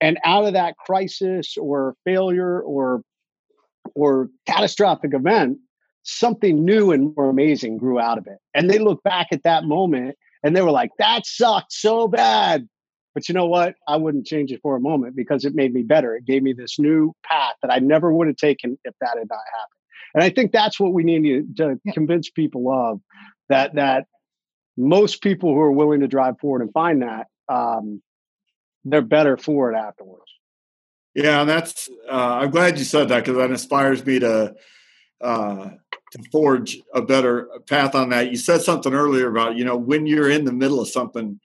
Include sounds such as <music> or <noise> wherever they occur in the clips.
and out of that crisis or failure or or catastrophic event something new and more amazing grew out of it. And they look back at that moment and they were like that sucked so bad. But you know what? I wouldn't change it for a moment because it made me better. It gave me this new path that i never would have taken if that had not happened. And i think that's what we need to, to convince people of that that most people who are willing to drive forward and find that um, they're better for it afterwards. Yeah, and that's uh, I'm glad you said that because that inspires me to uh, to forge a better path on that. You said something earlier about you know when you're in the middle of something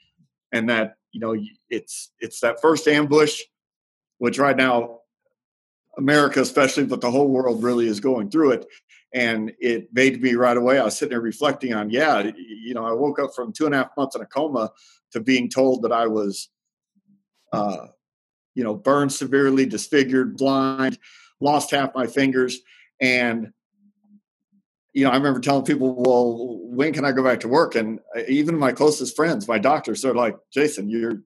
and that you know it's it's that first ambush, which right now America especially, but the whole world really is going through it. And it made me right away. I was sitting there reflecting on, yeah, you know, I woke up from two and a half months in a coma to being told that I was uh, you know, burned severely, disfigured, blind, lost half my fingers. And, you know, I remember telling people, well, when can I go back to work? And uh, even my closest friends, my doctors, they're like, Jason, you're,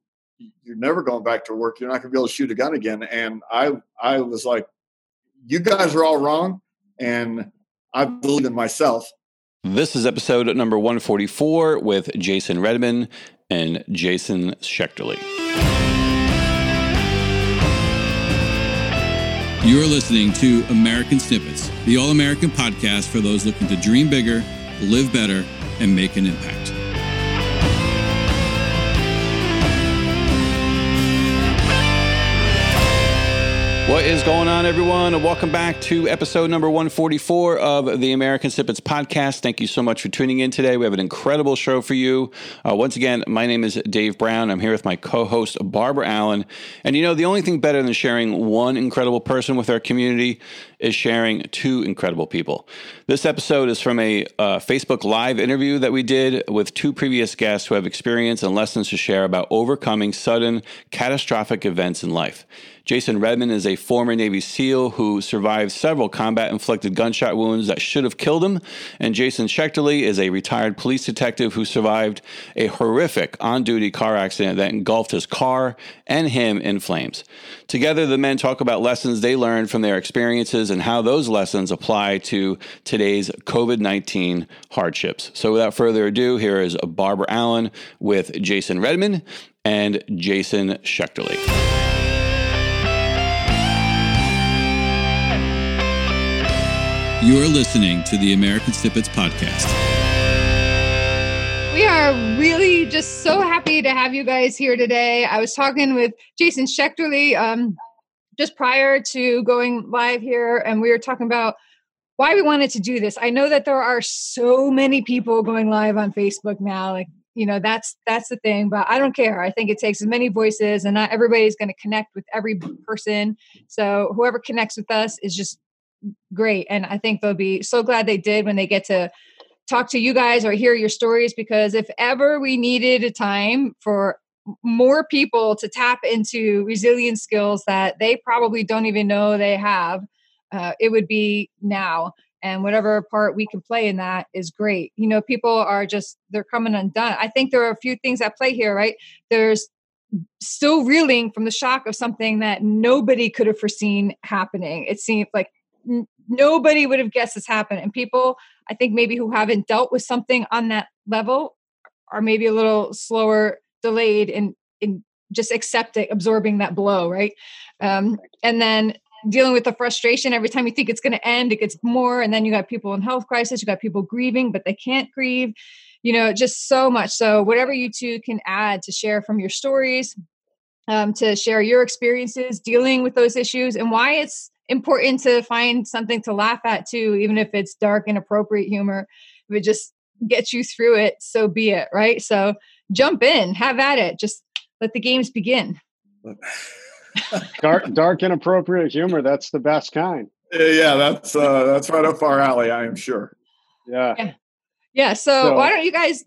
you're never going back to work. You're not going to be able to shoot a gun again. And I, I was like, you guys are all wrong. And I believe in myself. This is episode number 144 with Jason Redman and Jason Schechterle. You're listening to American Snippets, the all American podcast for those looking to dream bigger, live better, and make an impact. What is going on, everyone? Welcome back to episode number 144 of the American Snippets podcast. Thank you so much for tuning in today. We have an incredible show for you. Uh, once again, my name is Dave Brown. I'm here with my co host, Barbara Allen. And you know, the only thing better than sharing one incredible person with our community is sharing two incredible people. This episode is from a uh, Facebook Live interview that we did with two previous guests who have experience and lessons to share about overcoming sudden catastrophic events in life. Jason Redman is a former Navy SEAL who survived several combat inflicted gunshot wounds that should have killed him. And Jason Schechterle is a retired police detective who survived a horrific on duty car accident that engulfed his car and him in flames. Together, the men talk about lessons they learned from their experiences and how those lessons apply to today's COVID 19 hardships. So, without further ado, here is Barbara Allen with Jason Redman and Jason Schechterle. You're listening to the American Snippets podcast. We are really just so happy to have you guys here today. I was talking with Jason Schechterle um, just prior to going live here, and we were talking about why we wanted to do this. I know that there are so many people going live on Facebook now, like you know that's that's the thing but i don't care i think it takes as many voices and not everybody's going to connect with every person so whoever connects with us is just great. And I think they'll be so glad they did when they get to talk to you guys or hear your stories because if ever we needed a time for more people to tap into resilience skills that they probably don't even know they have, uh, it would be now. And whatever part we can play in that is great. You know, people are just, they're coming undone. I think there are a few things at play here, right? There's still reeling from the shock of something that nobody could have foreseen happening. It seemed like nobody would have guessed this happened. And people, I think maybe who haven't dealt with something on that level are maybe a little slower, delayed in in just accepting, absorbing that blow, right? Um, and then dealing with the frustration every time you think it's going to end, it gets more. And then you got people in health crisis, you got people grieving, but they can't grieve. You know, just so much. So whatever you two can add to share from your stories, um, to share your experiences dealing with those issues and why it's important to find something to laugh at too, even if it's dark and appropriate humor. If it just gets you through it, so be it, right? So jump in, have at it. Just let the games begin. dark, dark and appropriate humor. That's the best kind. Yeah, that's uh, that's right up our alley. I am sure. Yeah. Yeah. yeah so, so, why don't you guys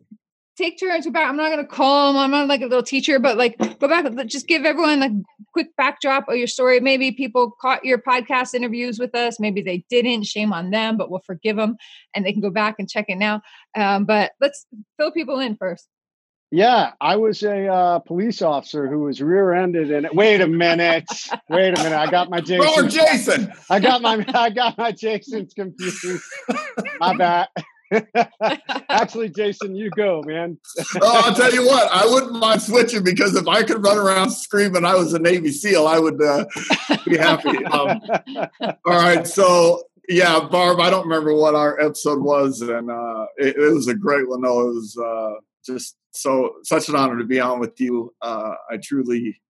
take turns about i'm not going to call them i'm not like a little teacher but like go back just give everyone a quick backdrop of your story maybe people caught your podcast interviews with us maybe they didn't shame on them but we'll forgive them and they can go back and check it now um, but let's fill people in first Yeah, I was a uh, police officer who was rear-ended, and wait a minute, wait a minute, I got my <laughs> Jason. Oh, Jason! I got my <laughs> I got my Jason's confused. my bad. <laughs> Actually, Jason, you go, man. oh, I'll tell you what, I wouldn't mind switching because if I could run around screaming I was a Navy SEAL, I would uh, be happy. Um, <laughs> all right, so yeah, Barb, I don't remember what our episode was, and uh, it, it, was a great one. Though it was uh, just so such an honor to be on with you. Uh, I truly,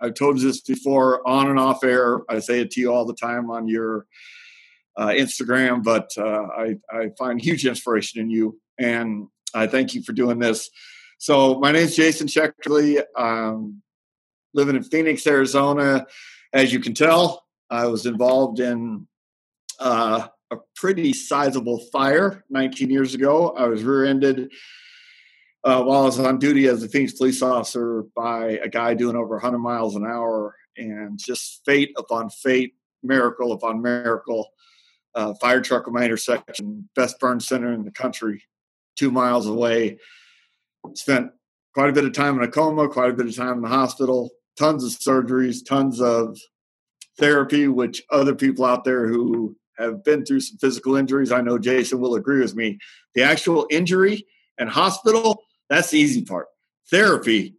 I've told you this before, on and off air. I say it to you all the time on your uh, Instagram, but uh, I, I find huge inspiration in you, and I thank you for doing this. So my name is Jason Schechterle. Um, living in Phoenix, Arizona. As you can tell, I was involved in uh, a pretty sizable fire 19 years ago. I was rear-ended uh, while I was on duty as a Phoenix police officer by a guy doing over 100 miles an hour, and just fate upon fate, miracle upon miracle. Uh, fire truck in my intersection, best burn center in the country, two miles away. Spent quite a bit of time in a coma, quite a bit of time in the hospital, tons of surgeries, tons of therapy, which other people out there who have been through some physical injuries, I know Jason will agree with me. The actual injury and hospital, that's the easy part. Therapy,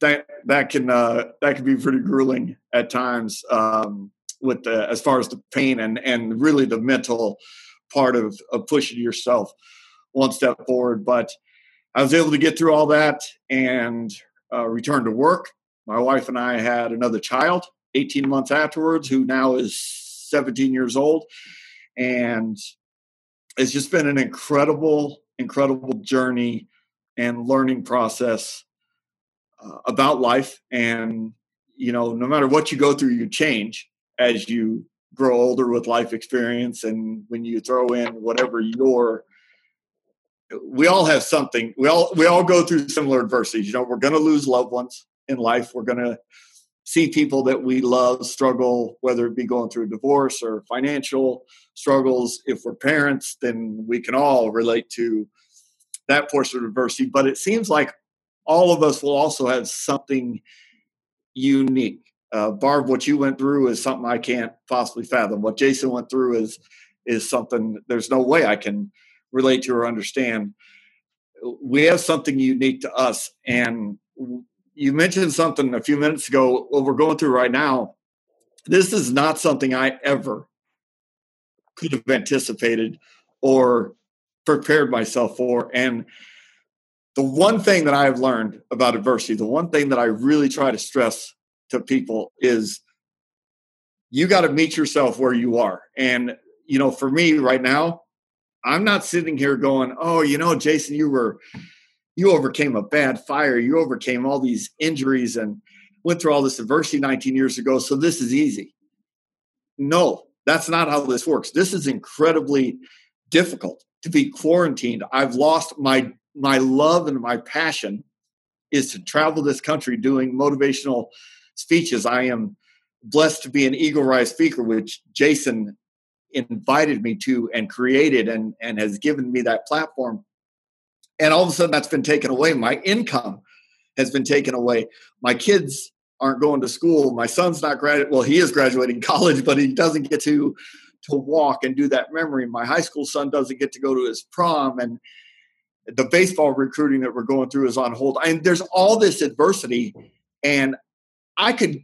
that that can uh, that can be pretty grueling at times um, with the, as far as the pain and and really the mental part of of pushing yourself one step forward. But I was able to get through all that and uh, return to work. My wife and I had another child 18 months afterwards, who now is 17 years old. And it's just been an incredible, incredible journey and learning process uh, about life. And, you know, no matter what you go through, you change as you grow older with life experience. And when you throw in whatever your we all have something we all we all go through similar adversities you know we're going to lose loved ones in life we're going to see people that we love struggle, whether it be going through a divorce or financial struggles. If we're parents, then we can all relate to that portion of adversity. But it seems like all of us will also have something unique. Uh, Barb, what you went through is something I can't possibly fathom. What Jason went through is is something there's no way I can relate to or understand. We have something unique to us, and you mentioned something a few minutes ago. What we're going through right now, this is not something I ever could have anticipated or prepared myself for. And the one thing that I have learned about adversity, the one thing that I really try to stress to people is you got to meet yourself where you are. And, you know, for me right now, I'm not sitting here going, oh, you know, Jason, you were you overcame a bad fire, you overcame all these injuries and went through all this adversity 19 years ago, so this is easy. No, that's not how this works. This is incredibly difficult to be quarantined. I've lost my my love and my passion is to travel this country doing motivational speeches. I am blessed to be an Eagle Rise speaker, which Jason invited me to and created and, and has given me that platform. And all of a sudden that's been taken away. My income has been taken away. My kids aren't going to school. My son's not graduating well he is graduating <laughs> college but he doesn't get to to walk and do that memory. My high school son doesn't get to go to his prom and the baseball recruiting that we're going through is on hold. And there's all this adversity and i could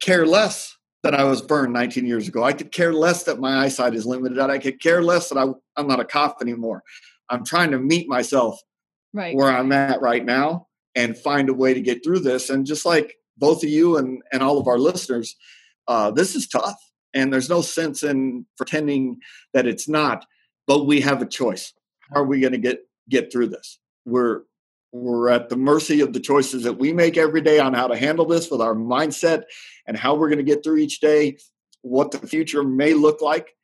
care less that i was burned 19 years ago i could care less that my eyesight is limited i could care less that I, i'm not a cop anymore i'm trying to meet myself right. where I'm at right now and find a way to get through this. And just like both of you and, and all of our listeners, uh, this is tough. And there's no sense in pretending that it's not, but we have a choice. How are we going to get get through this? We're we're at the mercy of the choices that we make every day on how to handle this with our mindset and how we're going to get through each day, what the future may look like.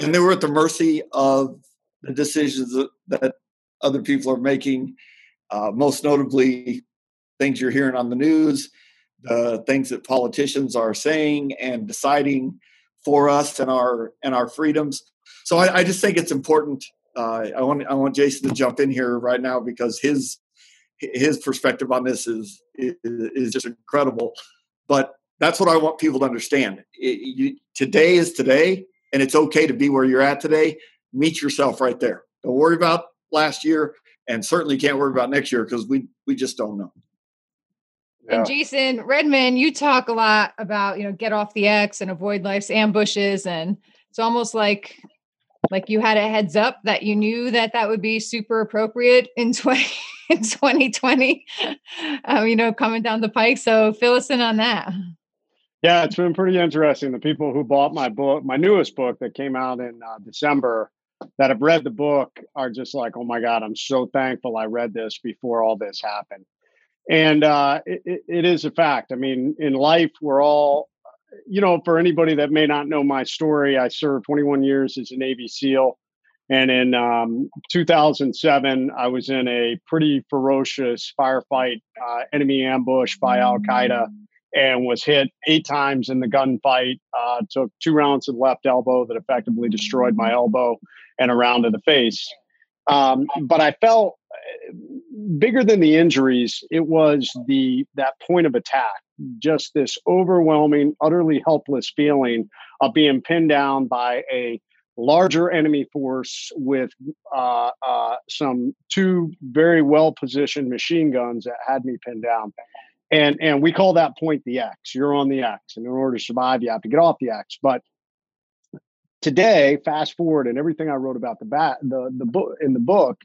And then we're at the mercy of the decisions that, other people are making. Uh, most notably, things you're hearing on the news, the things that politicians are saying and deciding for us and our and our freedoms. So I, I just think it's important. Uh, I want I want Jason to jump in here right now because his his perspective on this is is, is just incredible. But that's what I want people to understand. It, you, today is today, and it's okay to be where you're at today. Meet yourself right there. Don't worry about last year, and certainly can't worry about next year because we we just don't know. Yeah. And Jason Redman, you talk a lot about you know get off the X and avoid life's ambushes, and it's almost like like you had a heads up that you knew that that would be super appropriate in 20 <laughs> in 2020 um, you know coming down the pike. So fill us in on that. Yeah it's been pretty interesting. The people who bought my book my newest book that came out in uh, december that have read the book are just like oh my god i'm so thankful i read this before all this happened. And uh, it, it is a fact. I mean, in life, we're all, you know, for anybody that may not know my story, I served 21 years as a Navy SEAL. And in um, 2007, I was in a pretty ferocious firefight, uh, enemy ambush by Al Qaeda, and was hit eight times in the gunfight. Uh, took two rounds to the left elbow that effectively destroyed my elbow and a round to the face. Um, but I felt bigger than the injuries, it was the that point of attack, just this overwhelming, utterly helpless feeling of being pinned down by a larger enemy force with uh, uh, some two very well positioned machine guns that had me pinned down. And and we call that point the X. You're on the X, and in order to survive, you have to get off the X. But today, fast forward, and everything I wrote about the bat the the book in the book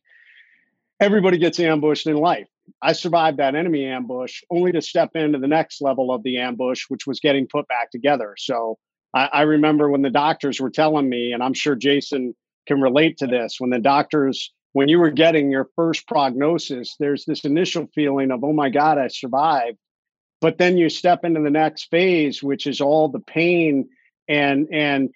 everybody gets ambushed in life. I survived that enemy ambush only to step into the next level of the ambush, which was getting put back together. So I, I, remember when the doctors were telling me, and I'm sure Jason can relate to this, when the doctors, when you were getting your first prognosis, there's this initial feeling of, oh my God, I survived. But then you step into the next phase, which is all the pain and and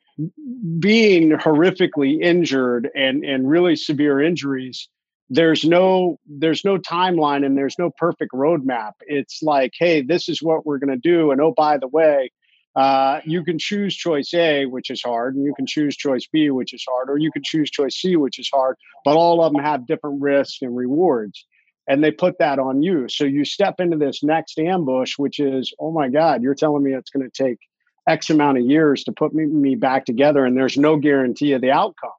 being horrifically injured and and really severe injuries there's no there's no timeline and there's no perfect roadmap. It's like hey this is what we're going to do. And oh by the way uh, you can choose choice a which is hard and you can choose choice b which is hard or you can choose choice c which is hard but all of them have different risks and rewards and they put that on you. So you step into this next ambush which is oh my god you're telling me it's going to take x amount of years to put me, me back together and there's no guarantee of the outcome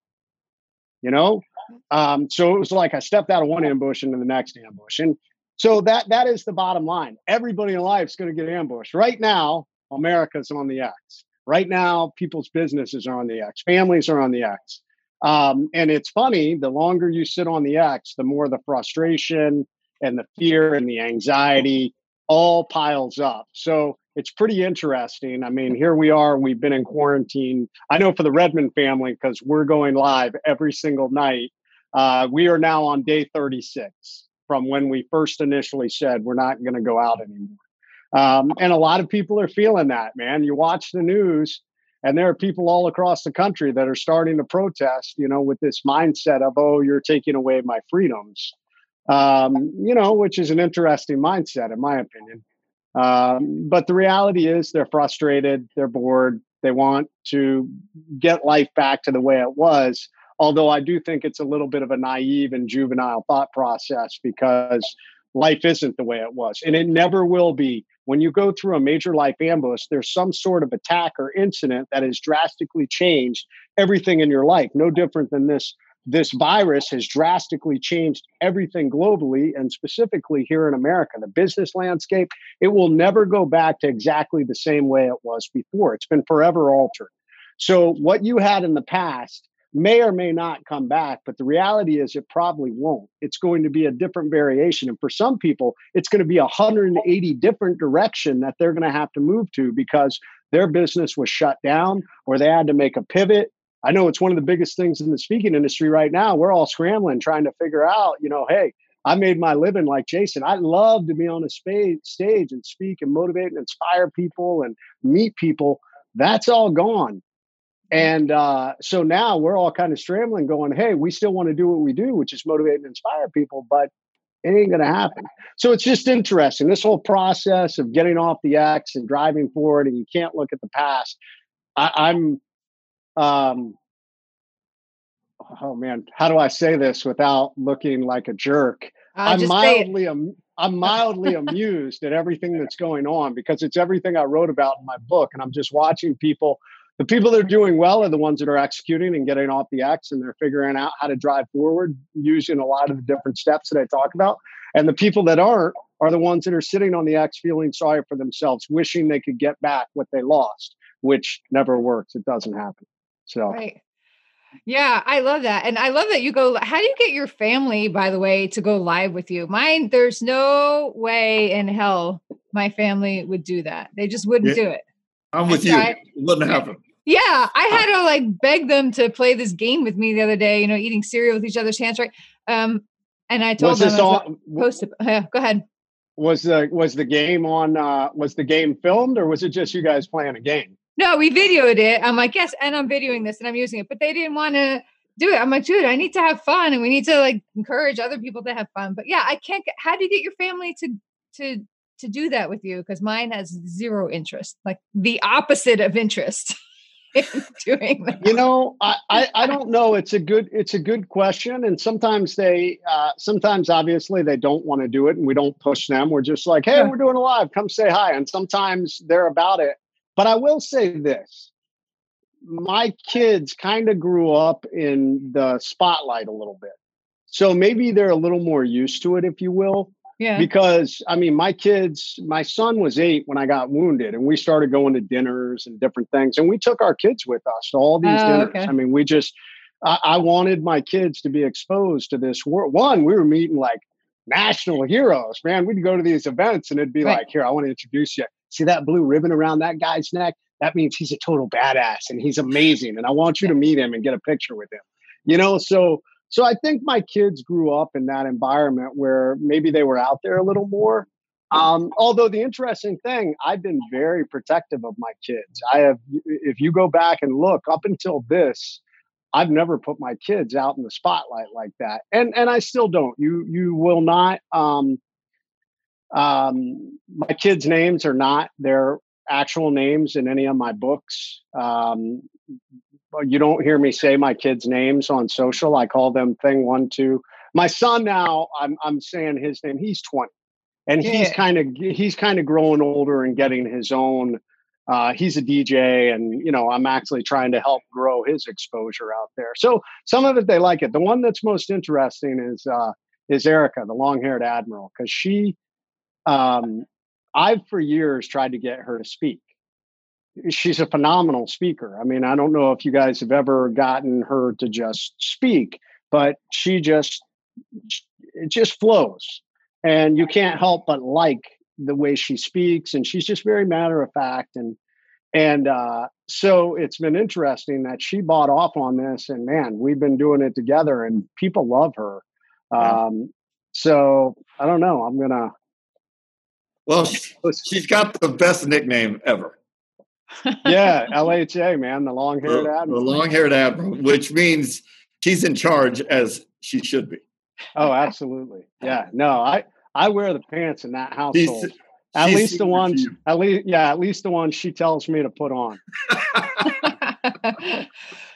you know um, so it was like I stepped out of one ambush into the next ambush. And so that that is the bottom line. Everybody in life is going to get ambushed. Right now, America's on the X. Right now, people's businesses are on the X. Families are on the X. Um, and it's funny, the longer you sit on the X, the more the frustration and the fear and the anxiety all piles up. So it's pretty interesting. I mean, here we are. We've been in quarantine. I know for the Redman family, because we're going live every single night. Uh, we are now on day 36 from when we first initially said we're not going to go out anymore. Um, and a lot of people are feeling that, man. You watch the news, and there are people all across the country that are starting to protest, you know, with this mindset of, oh, you're taking away my freedoms, um, you know, which is an interesting mindset, in my opinion. Um, but the reality is they're frustrated, they're bored, they want to get life back to the way it was. Although I do think it's a little bit of a naive and juvenile thought process because life isn't the way it was, and it never will be. When you go through a major life ambush, there's some sort of attack or incident that has drastically changed everything in your life. No different than this this virus has drastically changed everything globally and specifically here in America, the business landscape. It will never go back to exactly the same way it was before. It's been forever altered. So, what you had in the past may or may not come back, but the reality is it probably won't. It's going to be a different variation. And for some people, it's going to be a 180 different direction that they're going to have to move to because their business was shut down or they had to make a pivot I know it's one of the biggest things in the speaking industry right now. We're all scrambling trying to figure out, you know, hey, I made my living like Jason. I love to be on a stage and speak and motivate and inspire people and meet people. That's all gone. And uh, so now we're all kind of scrambling, going, hey, we still want to do what we do, which is motivate and inspire people, but it ain't going to happen. So it's just interesting. This whole process of getting off the X and driving forward, and you can't look at the past. I, I'm um, oh man, how do I say this without looking like a jerk? I'm mildly am, I'm <laughs> mildly amused at everything that's going on because it's everything I wrote about in my book, and I'm just watching people. The people that are doing well are the ones that are executing and getting off the X, and they're figuring out how to drive forward using a lot of the different steps that I talk about. And the people that aren't are the ones that are sitting on the X, feeling sorry for themselves, wishing they could get back what they lost, which never works. It doesn't happen. So. Right. Yeah, I love that. And I love that you go. How do you get your family, by the way, to go live with you? Mine, there's no way in hell my family would do that. They just wouldn't yeah, do it. I'm with you. It wouldn't happen. Yeah, I had to like beg them to play this game with me the other day, you know, eating cereal with each other's hands, right? Um, and I told was them, this on, post it. <laughs> Yeah, go ahead. Was the was the game on uh was the game filmed or was it just you guys playing a game? No, we videoed it. I'm like, yes, and I'm videoing this and I'm using it. But they didn't want to do it. I'm like, dude, I need to have fun and we need to like encourage other people to have fun. But yeah, I can't get how do you get your family to to to do that with you? Because mine has zero interest, like the opposite of interest. <laughs> doing that. You know, I, I, I <laughs> don't know. It's a good it's a good question, and sometimes they uh, sometimes obviously they don't want to do it, and we don't push them. We're just like, hey, we're doing a live, come say hi. And sometimes they're about it. But I will say this my kids kind of grew up in the spotlight a little bit. So maybe they're a little more used to it, if you will. Yeah. Because I mean, my kids, my son was eight when I got wounded, and we started going to dinners and different things. And we took our kids with us to all these oh, dinners. Okay. I mean, we just, I, I wanted my kids to be exposed to this world. One, we were meeting like national heroes, man. We'd go to these events and it'd be right. like, here, I want to introduce you. See that blue ribbon around that guy's neck? That means he's a total badass and he's amazing. And I want you to meet him and get a picture with him. You know, so so I think my kids grew up in that environment where maybe they were out there a little more. Um, although the interesting thing, I've been very protective of my kids. I have, if you go back and look up until this, I've never put my kids out in the spotlight like that, and and I still don't. You you will not. Um, um, my kids' names are not their actual names in any of my books. Um, you don't hear me say my kids' names on social. I call them thing one, two. My son now, I'm I'm saying his name. He's twenty, and yeah. he's kind of he's kind of growing older and getting his own. Uh, he's a DJ, and you know I'm actually trying to help grow his exposure out there. So some of it they like it. The one that's most interesting is uh, is Erica, the long-haired admiral, because she um, I've for years tried to get her to speak. She's a phenomenal speaker. I mean, I don't know if you guys have ever gotten her to just speak, but she just it just flows. And you can't help but like the way she speaks and she's just very matter of fact and and uh, so it's been interesting that she bought off on this and man we've been doing it together and people love her um, so i don't know i'm gonna well, <laughs> she's got the best nickname ever. yeah, <laughs> LHA, man, the long haired the, admiral. The long haired admiral, which means she's in charge as she should be. Oh, absolutely. Yeah. No, I I wear the pants in that household. She's, at she's least the ones at least yeah, at least the ones she tells me to put on. <laughs>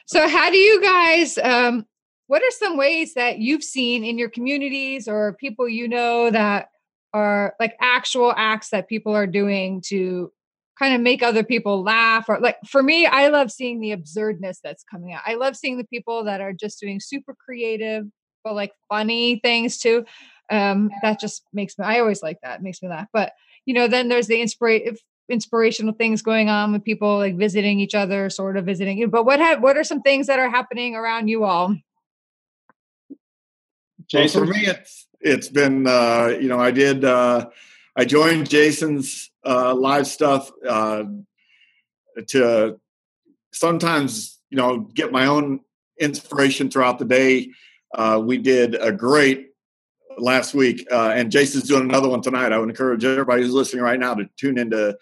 so how do you guys um what are some ways that you've seen in your communities or people you know that are like actual acts that people are doing to kind of make other people laugh or like for me i love seeing the absurdness that's coming out. I love seeing the people that are just doing super creative but like funny things too um that just makes me i always like that it makes me laugh but you know then there's the inspira- inspirational things going on with people like visiting each other sort of visiting you but what have what are some things that are happening around you all? Jason? Well, for me it's it's been uh, you know I did uh, I joined Jason's uh, live stuff uh, to sometimes you know get my own inspiration throughout the day. Uh, we did a great last week, uh, and Jason's doing another one tonight. I would encourage everybody who's listening right now to tune into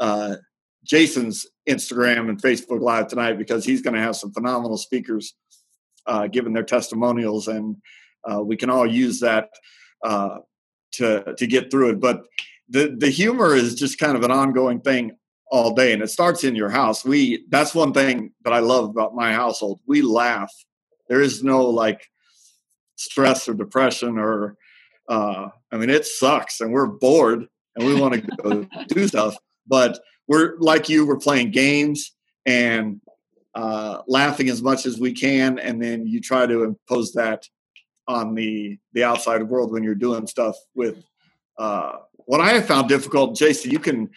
uh, Jason's Instagram and Facebook Live tonight because he's going to have some phenomenal speakers uh, giving their testimonials and uh, we can all use that uh, to to get through it. But the the humor is just kind of an ongoing thing all day, and it starts in your house. We that's one thing that I love about my household. We laugh. There is no like stress or depression or uh, I mean, it sucks, and we're bored, and we want to go <laughs> do stuff. But we're like you, we're playing games and uh, laughing as much as we can, and then you try to impose that on the the outside world when you're doing stuff with. Uh, what I have found difficult, Jason, you can.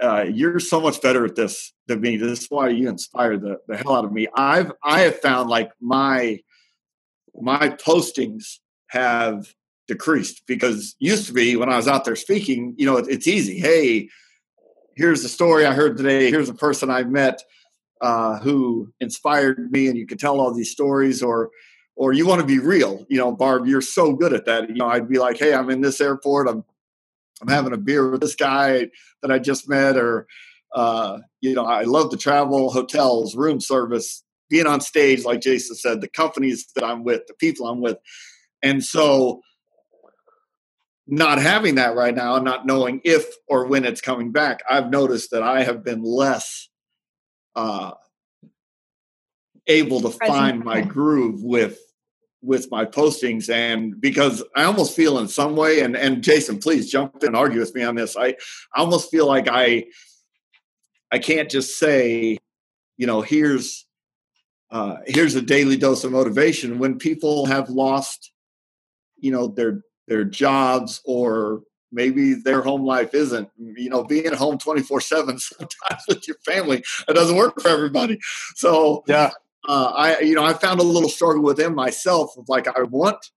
Uh, you're so much better at this than me. This is why you inspire the, the hell out of me. I've I have found like my my postings have decreased because used to be when I was out there speaking, you know, it, it's easy. Hey, here's the story I heard today. Here's a person I met uh, who inspired me, and you can tell all these stories. Or, or you want to be real. You know, Barb, you're so good at that. You know, I'd be like, hey, I'm in this airport. I'm I'm having a beer with this guy that I just met, or uh, you know, I love to travel, hotels, room service, being on stage, like Jason said, the companies that I'm with, the people I'm with. And so not having that right now and not knowing if or when it's coming back, I've noticed that I have been less uh, able to Present. find my groove with with my postings and because I almost feel in some way and and Jason please jump in and argue with me on this. I I almost feel like I I can't just say you know here's uh here's a daily dose of motivation. When people have lost you know their their jobs or maybe their home life isn't you know being at home 24 7 sometimes <laughs> with your family it doesn't work for everybody. So yeah uh, i you know i found a little struggle within myself of like i want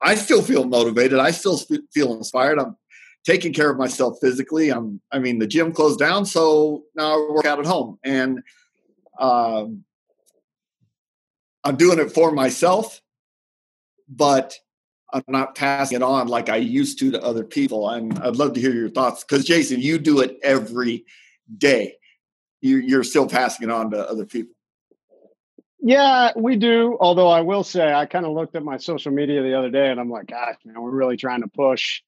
i still feel motivated i still feel inspired i'm taking care of myself physically i'm i mean the gym closed down so now i work out at home and um, i'm doing it for myself but I'm not passing it on like I used to to other people. And I'd love to hear your thoughts because Jason, you do it every day. You, are still passing it on to other people. Yeah, we do. Although I will say, I kind of looked at my social media the other day, and I'm like, gosh, man, we're really trying to push.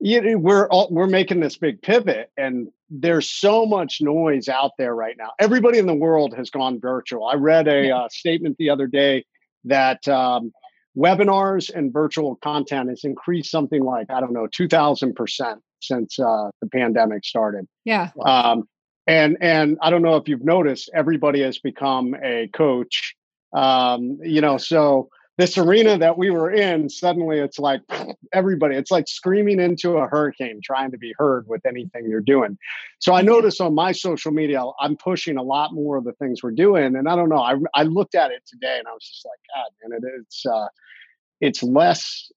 We're all, we're making this big pivot, and there's so much noise out there right now. Everybody in the world has gone virtual. I read a uh, statement the other day that um, webinars and virtual content has increased something like I don't know two thousand percent since uh, the pandemic started. Yeah. Um, and and I don't know if you've noticed, everybody has become a coach. Um, you know, so this arena that we were in, suddenly it's like <sniffs> everybody, it's like screaming into a hurricane trying to be heard with anything you're doing. So I mm-hmm. notice on my social media, I'm pushing a lot more of the things we're doing. And I don't know, I, I looked at it today and I was just like, God, man, it, it's, uh, it's less,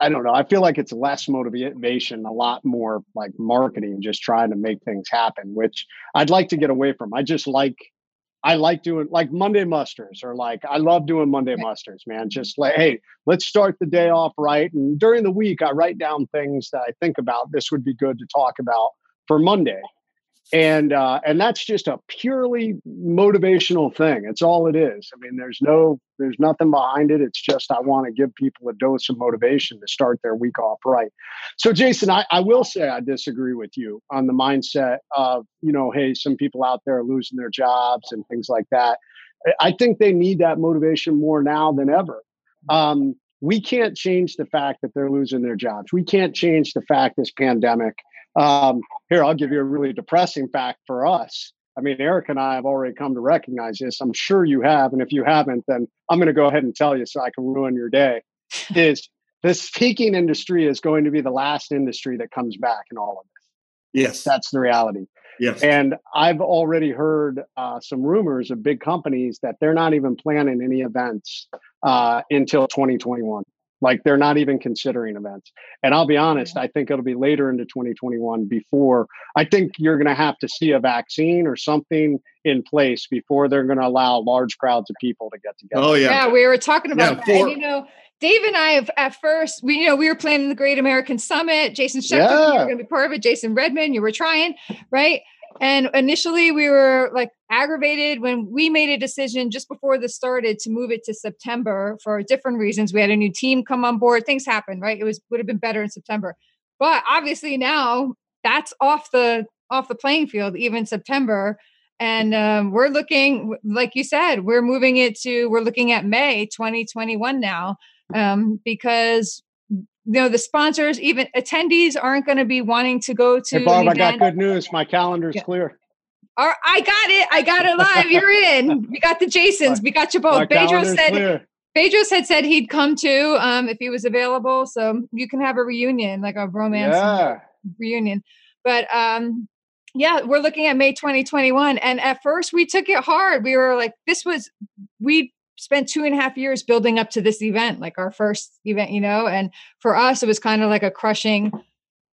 I don't know. I feel like it's less motivation, a lot more like marketing, just trying to make things happen, which I'd like to get away from. I just like I like doing like Monday musters or like I love doing Monday musters, man. Just like, hey, let's start the day off right. And during the week, I write down things that I think about. This would be good to talk about for Monday and uh, and that's just a purely motivational thing. It's all it is. I mean, there's no, there's nothing behind it. It's just I want to give people a dose of motivation to start their week off right. So, Jason, I, I will say I disagree with you on the mindset of you know, hey, some people out there are losing their jobs and things like that. I think they need that motivation more now than ever. Um, we can't change the fact that they're losing their jobs. We can't change the fact this pandemic um, here, I'll give you a really depressing fact for us. I mean, Erica and I have already come to recognize this. I'm sure you have. And if you haven't, then I'm going to go ahead and tell you so I can ruin your day. is the speaking industry is going to be the last industry that comes back in all of this. Yes. That's the reality. Yes. And I've already heard uh, some rumors of big companies that they're not even planning any events uh, until 2021. Like they're not even considering events. And I'll be honest, I think it'll be later into 2021 before I think you're going to have to see a vaccine or something in place before they're going to allow large crowds of people to get together. Oh yeah. Yeah, we were talking about yeah, that. For- and, you know, Dave and I have at first, we you know, we were planning the Great American Summit. Jason Schechter, yeah. you were going to be part of it. Jason Redman, you were trying, right? And initially, we were like aggravated when we made a decision just before this started to move it to September for different reasons. We had a new team come on board. Things happened, right? It was would have been better in September, but obviously now that's off the off the playing field. Even September, and um, we're looking, like you said, we're moving it to we're looking at May 2021 now um, because you know the sponsors, even attendees, aren't going to be wanting to go to. Hey, Barb, I got good news. My calendar's yeah. clear. All I got it. I got it live. You're in. We got the Jasons. We got you both. Bedros said. Clear. Bedros had said he'd come too um, if he was available. So you can have a reunion, like a romance yeah. reunion. But um, yeah, we're looking at May 2021. And at first we took it hard. We were like, this was, we spent two and a half years building up to this event, like our first event, you know, and for us, it was kind of like a crushing,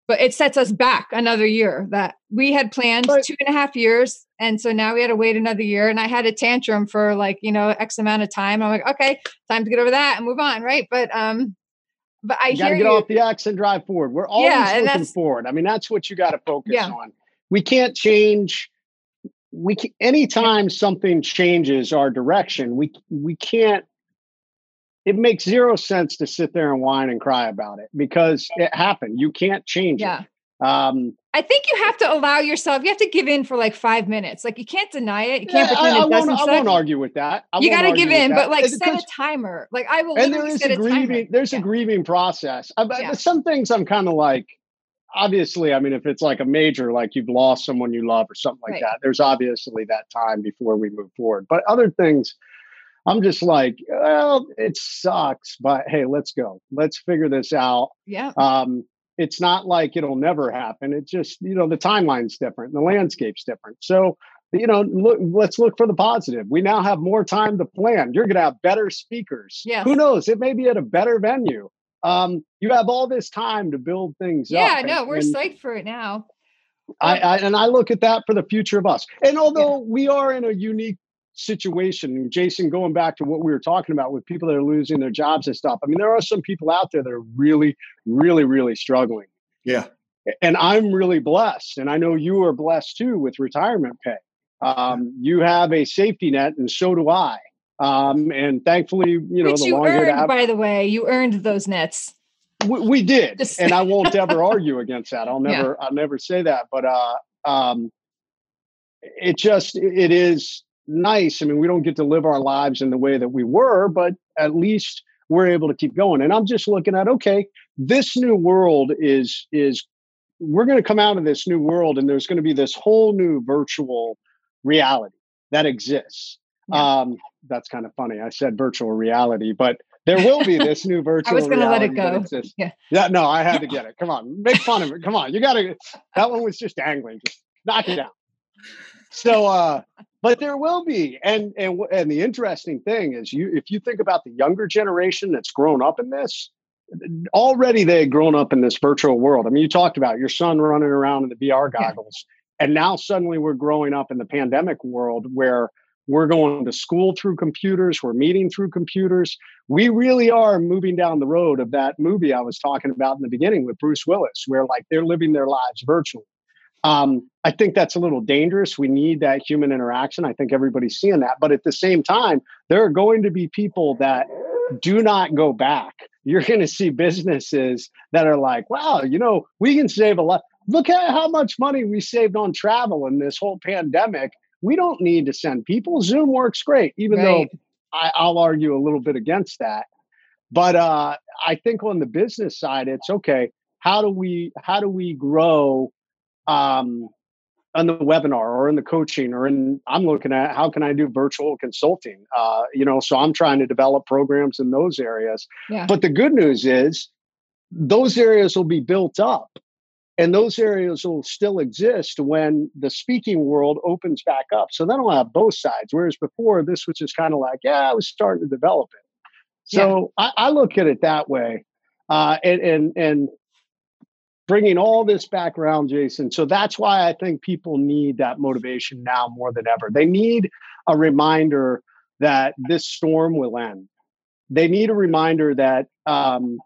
but it sets us back another year that we had planned two and a half years. And so now we had to wait another year. And I had a tantrum for like, you know, X amount of time. I'm like, okay, time to get over that and move on. Right. But, um, but I hear. you gotta get you. off the X and drive forward. We're always yeah, looking forward. I mean, that's what you got to focus yeah. on. We can't change we can, anytime something changes our direction, we we can't. It makes zero sense to sit there and whine and cry about it because it happened. You can't change yeah. it. Um, I think you have to allow yourself. You have to give in for like five minutes. Like you can't deny it. You can't yeah, pretend I, it doesn't. I won't, I won't argue with that. I you got to give in, but like set a timer. Like I will. And there is a grieving. There's yeah. a grieving process. I, yeah. Some things I'm kind of like obviously, I mean, if it's like a major, like you've lost someone you love or something like right. that, there's obviously that time before we move forward. But other things, I'm just like, well, it sucks, but hey, let's go. Let's figure this out. Yeah. Um, it's not like it'll never happen. It's just, you know, the timeline's different, the landscape's different. So, you know, look, let's look for the positive. We now have more time to plan. You're going to have better speakers. Yeah. Who knows? It may be at a better venue um, you have all this time to build things yeah, up. Yeah, no, we're and psyched for it now. I, I, and I look at that for the future of us. And although yeah. we are in a unique situation, Jason, going back to what we were talking about with people that are losing their jobs and stuff. I mean, there are some people out there that are really, really, really struggling. Yeah. And I'm really blessed, and I know you are blessed too with retirement pay. Um, you have a safety net, and so do I. Um, and thankfully, you know, Which the you earned, have, by the way, you earned those nets. We, we did, and I <laughs> won't ever argue against that. I'll never, yeah. I'll never say that. But uh, um, it just, it is nice. I mean, we don't get to live our lives in the way that we were, but at least we're able to keep going. And I'm just looking at, okay, this new world is is we're going to come out of this new world, and there's going to be this whole new virtual reality that exists. Yeah. Um, that's kind of funny. I said virtual reality, but there will be this new <laughs> virtual. I was going to let it go. Yeah. Yeah. No, I had to <laughs> get it. Come on, make fun of it. Come on, you got to. That one was just angling. Just knock it down. So, uh, but there will be, and and and the interesting thing is, you if you think about the younger generation that's grown up in this, already they had grown up in this virtual world. I mean, you talked about your son running around in the VR goggles, yeah. and now suddenly we're growing up in the pandemic world where we're going to school through computers. We're meeting through computers. We really are moving down the road of that movie I was talking about in the beginning with Bruce Willis, where like they're living their lives virtually. Um, I think that's a little dangerous. We need that human interaction. I think everybody's seeing that. But at the same time, there are going to be people that do not go back. You're going to see businesses that are like, wow, you know, we can save a lot. Look at how much money we saved on travel in this whole pandemic we don't need to send people. Zoom works great, even right. though I, will argue a little bit against that. But uh, I think on the business side, it's okay. How do we how do we grow um, on the webinar or in the coaching or in I'm looking at how can I do virtual consulting? Uh, you know, so I'm trying to develop programs in those areas. Yeah. But the good news is those areas will be built up and those areas will still exist when the speaking world opens back up. So then I'll have both sides. Whereas before, this was just kind of like, yeah, I was starting to develop it. So yeah. I, I, look at it that way, uh, and and and bringing all this background, Jason. So that's why I think people need that motivation now more than ever. They need a reminder that this storm will end. They need a reminder that um,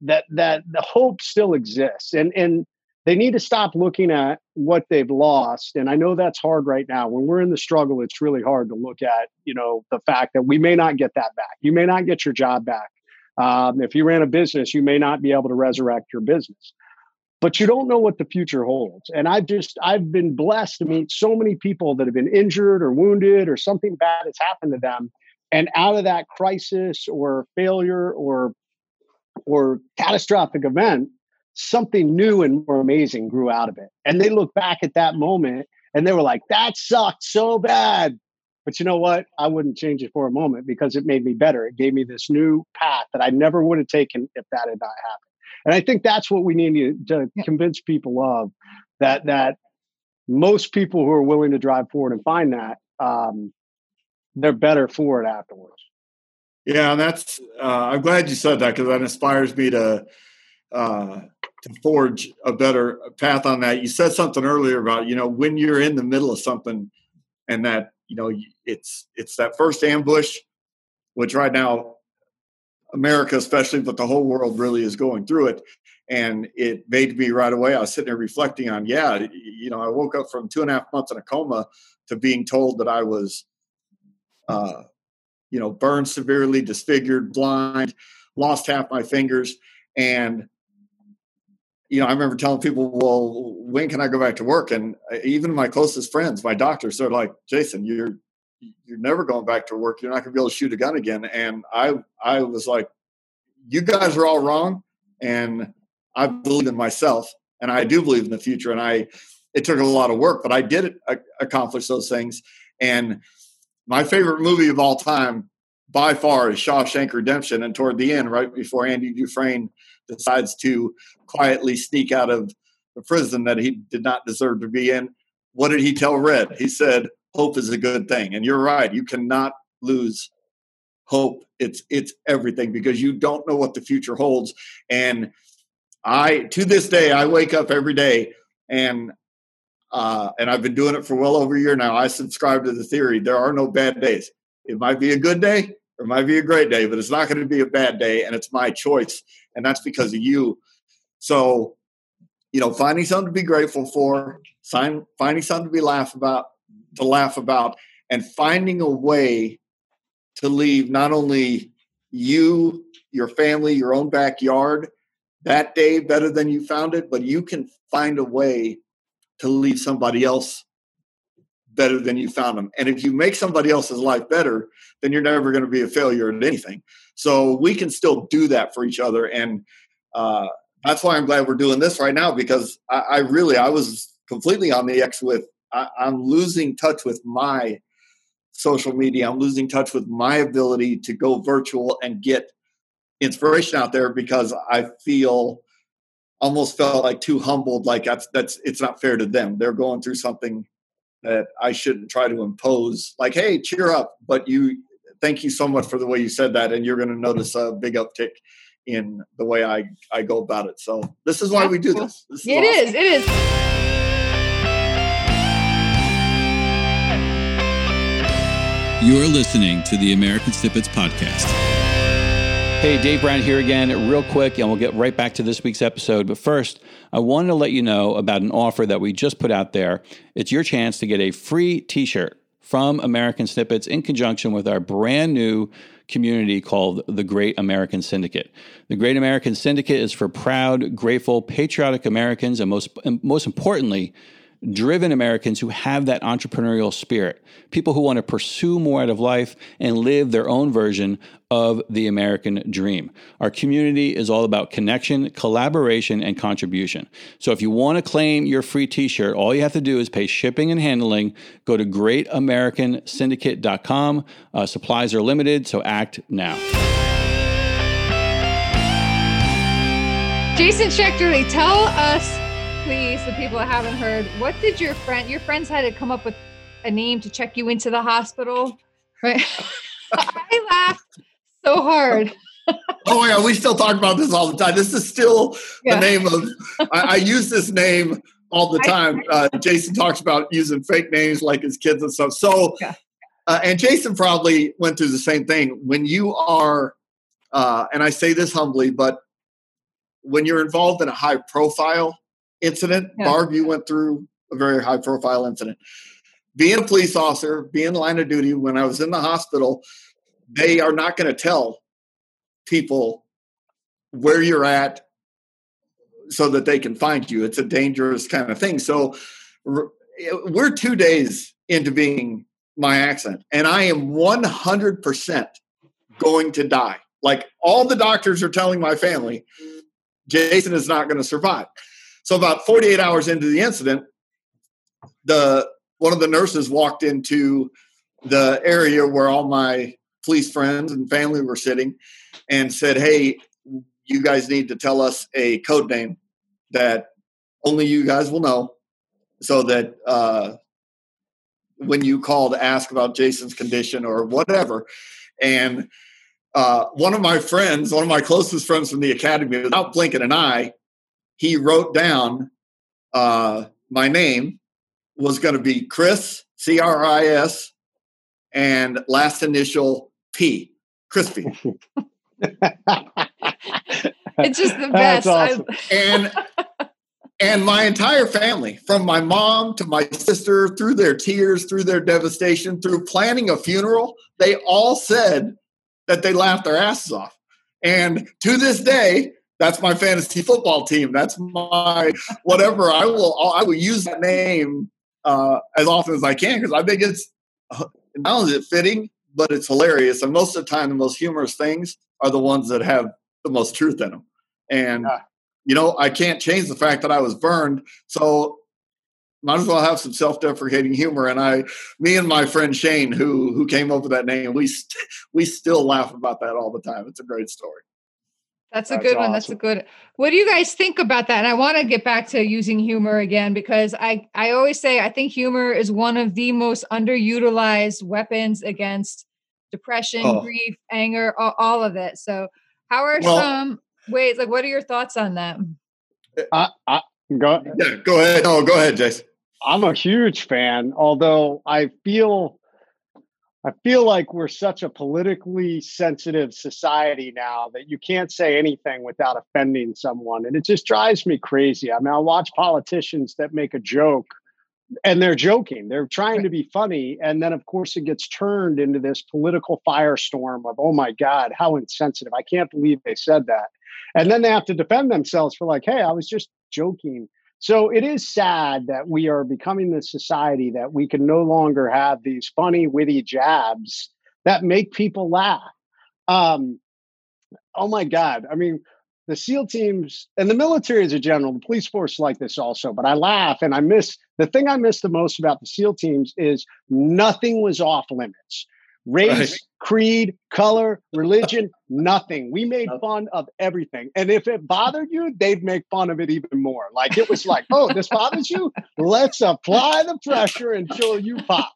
that that the hope still exists, and and they need to stop looking at what they've lost and i know that's hard right now. When we're in the struggle it's really hard to look at you know the fact that we may not get that back. You may not get your job back. Um, if you ran a business you may not be able to resurrect your business. But you don't know what the future holds. And i've just i've been blessed to meet so many people that have been injured or wounded or something bad has happened to them. And out of that crisis or failure or or catastrophic event, something new and more amazing grew out of it. And they look back at that moment and they were like, that sucked so bad. But you know what? I wouldn't change it for a moment because it made me better. It gave me this new path that I never would have taken if that had not happened. And I think that's what we need to, to yeah. convince people of that that most people who are willing to drive forward and find that um, they're better for it afterwards. Yeah, and that's uh, I'm glad you said that because that inspires me to uh, to forge a better path on that. You said something earlier about you know when you're in the middle of something and that you know it's it's that first ambush, which right now America especially, but the whole world really is going through it. And it made me right away. I was sitting there reflecting on, yeah, you know, I woke up from two and a half months in a coma to being told that I was, uh, you know, burned severely, disfigured, blind, lost half my fingers, and you know, I remember telling people, "Well, when can I go back to work?" And uh, even my closest friends, my doctors, they're like, "Jason, you're you're never going back to work. You're not going to be able to shoot a gun again." And I I was like, "You guys are all wrong," and I believe in myself, and I do believe in the future. And I, it took a lot of work, but I did accomplish those things. And my favorite movie of all time, by far, is Shawshank Redemption. And toward the end, right before Andy Dufresne decides to quietly sneak out of the prison that he did not deserve to be in, what did he tell Red? He said, "Hope is a good thing." And you're right; you cannot lose hope. It's it's everything because you don't know what the future holds. And I to this day I wake up every day and uh, and I've been doing it for well over a year now. I subscribe to the theory there are no bad days. It might be a good day it might be a great day, but it's not going to be a bad day, and it's my choice, and that's because of you. So, you know, finding something to be grateful for, finding something to be laugh about, to laugh about, and finding a way to leave not only you, your family, your own backyard, that day better than you found it, but you can find a way to leave somebody else better than you found them. And if you make somebody else's life better, then you're never going to be a failure at anything. So we can still do that for each other. And uh, that's why I'm glad we're doing this right now because I, I really, I was completely on the X with, I, I'm losing touch with my social media. I'm losing touch with my ability to go virtual and get inspiration out there because I feel almost felt like too humbled like that's that's it's not fair to them they're going through something that i shouldn't try to impose like hey cheer up but you thank you so much for the way you said that and you're going to notice a big uptick in the way i i go about it. So this is why we do this, this is it awesome. is, it is. You're listening to the american snippets podcast Hey, Dave Brown here again, real quick, and we'll get right back to this week's episode. But first, I wanted to let you know about an offer that we just put out there. It's your chance to get a free t shirt from American Snippets in conjunction with our brand new community called the Great American Syndicate. The Great American Syndicate is for proud, grateful, patriotic Americans, and most, and most importantly, driven Americans who have that entrepreneurial spirit, people who want to pursue more out of life and live their own version of the American dream. Our community is all about connection, collaboration, and contribution. So if you want to claim your free t shirt, all you have to do is pay shipping and handling. Go to greatamericansyndicate.com. Uh, supplies are limited, so act now. Jason Schechterly, tell us the people that haven't heard, what did your friend, your friends had to come up with a name to check you into the hospital, right? <laughs> I laughed so hard. oh yeah, we still talk about this all the time. This is still yeah. the name of. I, I, use this name all the time. Uh, Jason talks about using fake names like his kids and stuff. So, yeah. uh, and Jason probably went through the same thing. When you are, uh, and I say this humbly, but when you're involved in a high profile incident. Yeah. Barb, you went through a very high profile incident. Being a police officer, being line of duty, when I was in the hospital, they are not going to tell people where you're at so that they can find you. It's a dangerous kind of thing. So eh, we're two days into being my accident, and I am 100% going to die. Like all the doctors are telling my family, Jason is not going to survive. So about 48 hours into the incident, the one of the nurses walked into the area where all my police friends and family were sitting and said, "Hey, you guys need to tell us a code name that only you guys will know, so that uh, when you call to ask about Jason's condition or whatever." And uh, one of my friends, one of my closest friends from the academy, without blinking an eye, he wrote down uh, my name was going to be Chris C R I S and last initial P, crispy. <laughs> it's just the <laughs> best. Awesome. and and my entire family, from my mom to my sister, through their tears, through their devastation, through planning a funeral, they all said that they laughed their asses off. And to this day, that's my fantasy football team. That's my whatever. I will I will use that name uh, as often as I can because I think it's not only is it fitting, but it's hilarious. And most of the time, the most humorous things are the ones that have the most truth in them. And yeah. you know, I can't change the fact that I was burned, so might as well have some self-deprecating humor. And I, me and my friend Shane, who who came up with that name, we st- we still laugh about that all the time. It's a great story. That's a That's good awesome. one. That's a good. What do you guys think about that? And I want to get back to using humor again because I I always say I think humor is one of the most underutilized weapons against depression, oh. grief, anger, all, all, of it. So, how are well, some ways? Like, what are your thoughts on that? I, I go. Yeah, go ahead. Oh, go ahead, Jason. I'm a huge fan, although I feel I feel like we're such a politically sensitive society now that you can't say anything without offending someone. And it just drives me crazy. I mean, I watch politicians that make a joke and they're joking, they're trying to be funny. And then, of course, it gets turned into this political firestorm of, oh my God, how insensitive. I can't believe they said that. And then they have to defend themselves for, like, hey, I was just joking. So it is sad that we are becoming the society that we can no longer have these funny, witty jabs that make people laugh. Um, oh my God. I mean, the SEAL teams and the military as a general, the police force like this also, but I laugh and I miss the thing I miss the most about the SEAL teams is nothing was off limits race, right. creed, color, religion, <laughs> nothing. We made fun of everything. And if it bothered you, they'd make fun of it even more. Like it was like, oh, this bothers you? Let's apply the pressure until you pop.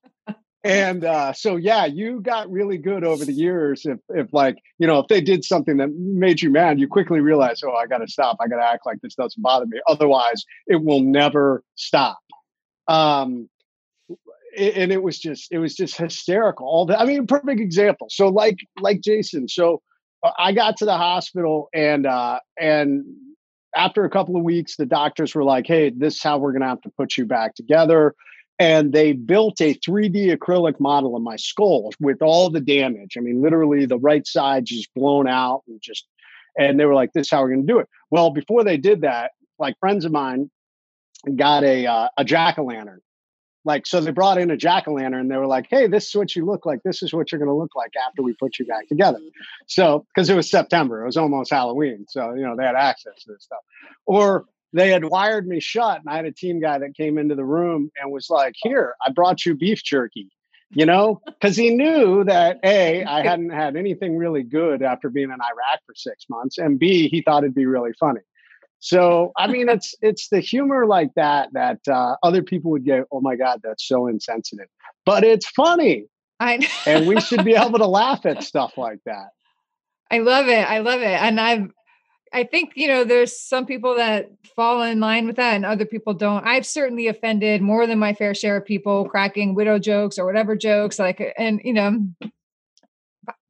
And uh, so, yeah, you got really good over the years. If, if like, you know, if they did something that made you mad, you quickly realize, oh, I got to stop. I got to act like this doesn't bother me. Otherwise, it will never stop. Um, and it was just it was just hysterical. All the i mean perfect example. So like like jason so uh, i got to the hospital and uh and after a couple of weeks the doctors were like hey this is how we're to have to put you back together. And they built a 3d acrylic model of my skull with all the damage. I mean literally the right side just blown out and just and they were like this is how we're to do it. Well before they did that like friends of mine got a uh, a jack-o'-lantern like, so they brought in a jack o' lantern and they were like, hey, this is what you look like. This is what you're going to look like after we put you back together. So, because it was September, it was almost Halloween. So, you know, they had access to this stuff. Or they had wired me shut and I had a team guy that came into the room and was like, here, I brought you beef jerky you know, because he knew that A, I hadn't had anything really good after being in Iraq for six months, and B, he thought it'd be really funny. So <laughs> I mean, it's it's the humor like that that uh, other people would go, "Oh my god, that's so insensitive," but it's funny. I <laughs> and we should be able to <laughs> laugh at stuff like that. I love it. I love it, and I've I think you know there's some people that fall in line with that, and other people don't. I've certainly offended more than my fair share of people cracking widow jokes or whatever jokes, like, and you know,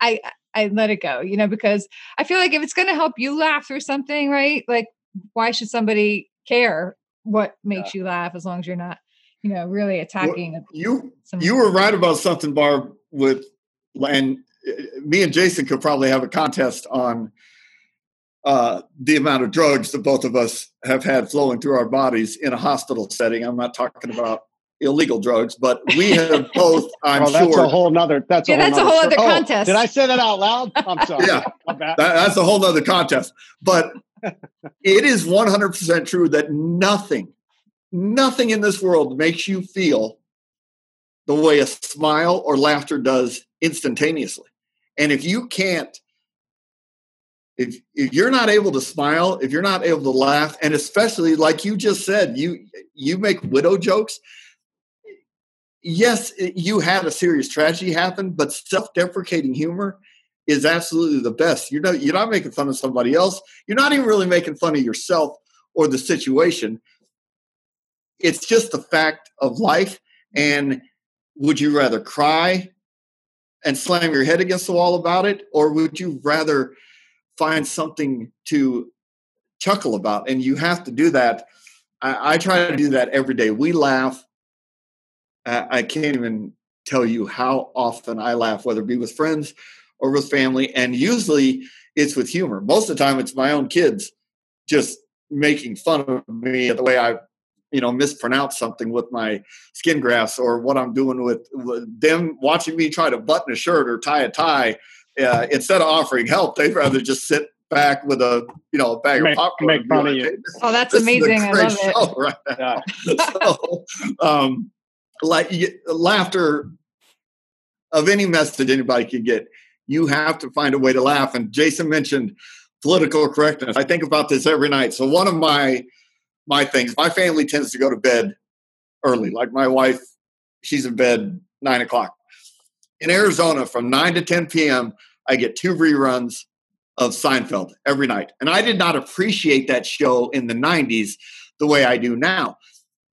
I I let it go, you know, because I feel like if it's going to help you laugh through something, right? Like why should somebody care what makes yeah. you laugh as long as you're not, you know, really attacking? Well, you you were right about something, Barb. With and uh, me and Jason could probably have a contest on uh, the amount of drugs that both of us have had flowing through our bodies in a hospital setting. I'm not talking about illegal drugs, but we have <laughs> both. I'm well, that's sure. a whole nother. That's Yeah, a whole that's a whole other Oh, contest. Did I say that out loud? I'm sorry. Yeah. That- that's a whole other contest. But it is 100% true that nothing, nothing in this world makes you feel the way a smile or laughter does instantaneously. And if you can't, if, if you're not able to smile, if you're not able to laugh, and especially like you just said, you you make widow jokes. Yes, you had a serious tragedy happen, but self-deprecating humor is absolutely the best. You're not you're not making fun of somebody else. You're not even really making fun of yourself or the situation. It's just the fact of life. And would you rather cry and slam your head against the wall about it, or would you rather find something to chuckle about? And you have to do that. I, I try to do that every day. We laugh. I, I can't even tell you how often I laugh, whether it be with friends or with family. And usually it's with humor. Most of the time, it's my own kids just making fun of me the way I, you know, mispronounce something with my skin grafts or what I'm doing with, with them watching me try to button a shirt or tie a tie. Uh, instead of offering help, they'd rather just sit back with a, you know, a bag Make- of popcorn. make and be fun of you. "Hey, this- Oh, that's this is amazing. I love it. <laughs> right now." so, um, like laughter of any message anybody can get, you have to find a way to laugh. And Jason mentioned political correctness. I think about this every night. So one of my my things, my family tends to go to bed early. Like my wife, she's in bed nine o'clock. In Arizona, from nine to ten p.m., I get two reruns of Seinfeld every night, and I did not appreciate that show in the '90s the way I do now.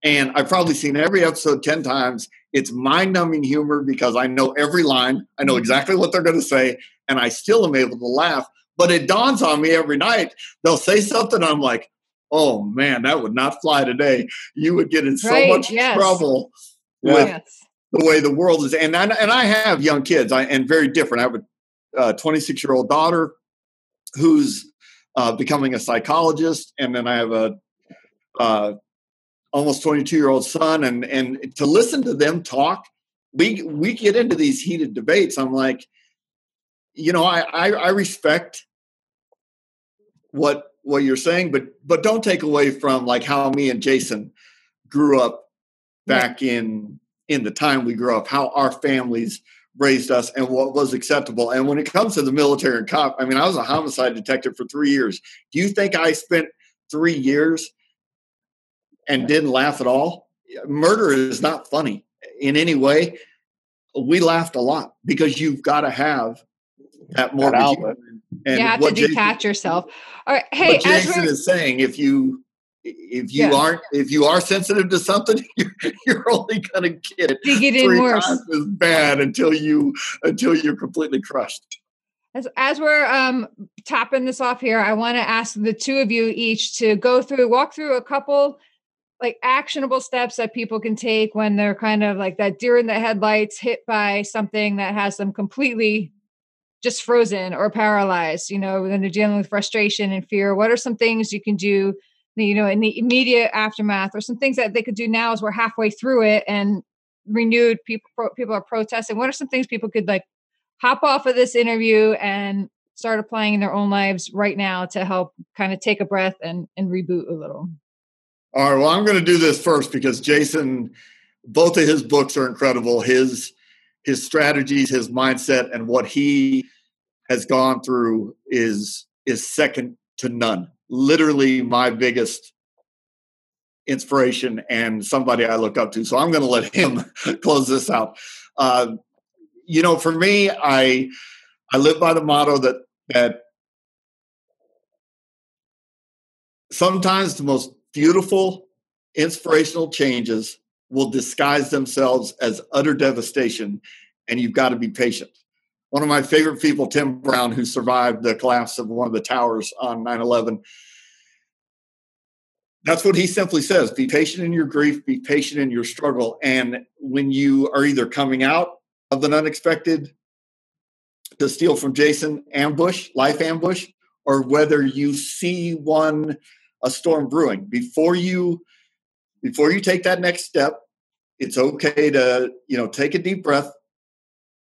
And I've probably seen every episode 10 times. It's mind numbing humor because I know every line, I know exactly what they're going to say, and I still am able to laugh. But it dawns on me every night. They'll say something, I'm like, oh man, that would not fly today. You would get in so Right, much yes. trouble with Yes. the way the world is. And I, and I have young kids, I, and very different. I have a 26 year old daughter who's uh, becoming a psychologist, and then I have a uh, almost 22 year old son. And and to listen to them talk, we we get into these heated debates. I'm like, you know, I I, I respect what what you're saying, but but don't take away from like how me and Jason grew up back in in the time we grew up, how our families raised us and what was acceptable. And when it comes to the military and cop, I mean, I was a homicide detective for three years. Do you think I spent three years and didn't laugh at all? Murder is not funny in any way. We laughed a lot because you've got to have that morbid outlet. And you have to what Jason- detach yourself. All right. Hey, what as Jason we're, is saying, if you if you Yeah. aren't if you are sensitive to something, <laughs> you're, you're only going to get it dig it in three worse. times as bad until you until you're completely crushed. As, as we're um, topping this off here, I want to ask the two of you each to go through, walk through a couple like actionable steps that people can take when they're kind of like that deer in the headlights hit by something that has them completely just frozen or paralyzed, you know, when they're dealing with frustration and fear. What are some things you can do, you know, in the immediate aftermath or some things that they could do now as we're halfway through it and renewed people, people are protesting. What are some things people could like hop off of this interview and start applying in their own lives right now to help kind of take a breath and, and reboot a little. All right, well, I'm going to do this first because Jason, both of his books are incredible. His his strategies, his mindset, and what he has gone through is is second to none. Literally, my biggest inspiration and somebody I look up to. So I'm going to let him <laughs> close this out. Uh, you know, for me, I I live by the motto that that sometimes the most beautiful, inspirational changes will disguise themselves as utter devastation, and you've got to be patient. One of my favorite people, Tim Brown, who survived the collapse of one of the towers on 9 11, that's what he simply says be patient in your grief, be patient in your struggle. And when you are either coming out of an unexpected, to steal from Jason, ambush, life ambush, or whether you see one a storm brewing. Before you before you take that next step it's okay to you know take a deep breath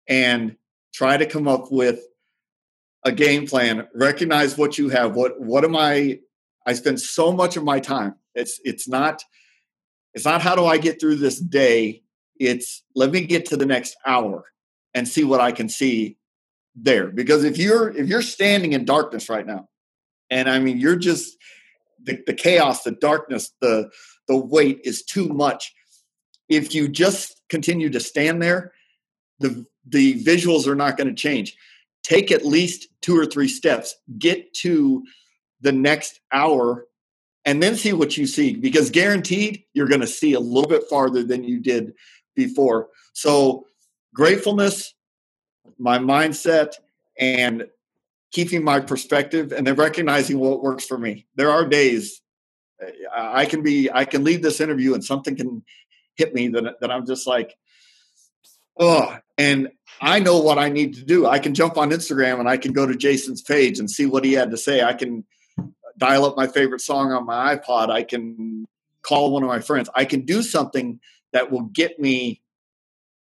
and try to come up with a game plan. Recognize what you have. What what am i i spend so much of my time. It's it's not it's not how do i get through this day. It's let me get to the next hour and see what i can see there. Because if you're if you're standing in darkness right now and i mean you're just the, the chaos the darkness the the weight is too much. If you just continue to stand there the the visuals are not going to change. Take at least two or three steps get to the next hour and then see what you see because guaranteed you're going to see a little bit farther than you did before. So gratefulness my mindset and keeping my perspective and then recognizing what works for me. There are days uh, i can be i can leave this interview and something can hit me that, that i'm just like oh and i know what i need to do. I can jump on instagram and i can go to jason's page and see what he had to say. I can dial up my favorite song on my ipod. I can call one of my friends. I can do something that will get me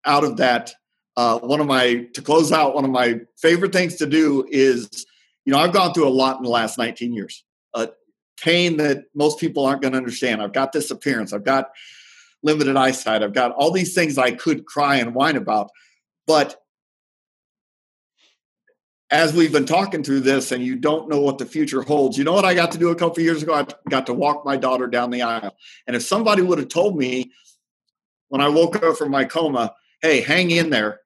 out of that uh, one of my to close out one of my favorite things to do is you know i've gone through a lot in the last 19 years. Uh, pain that most people aren't going to understand. I've got this appearance. I've got limited eyesight. I've got all these things i could cry and whine about. But as we've been talking through this and you don't know what the future holds you know what i got to do a couple years ago? I got to walk my daughter down the aisle. And if somebody would have told me when i woke up from my coma hey hang in there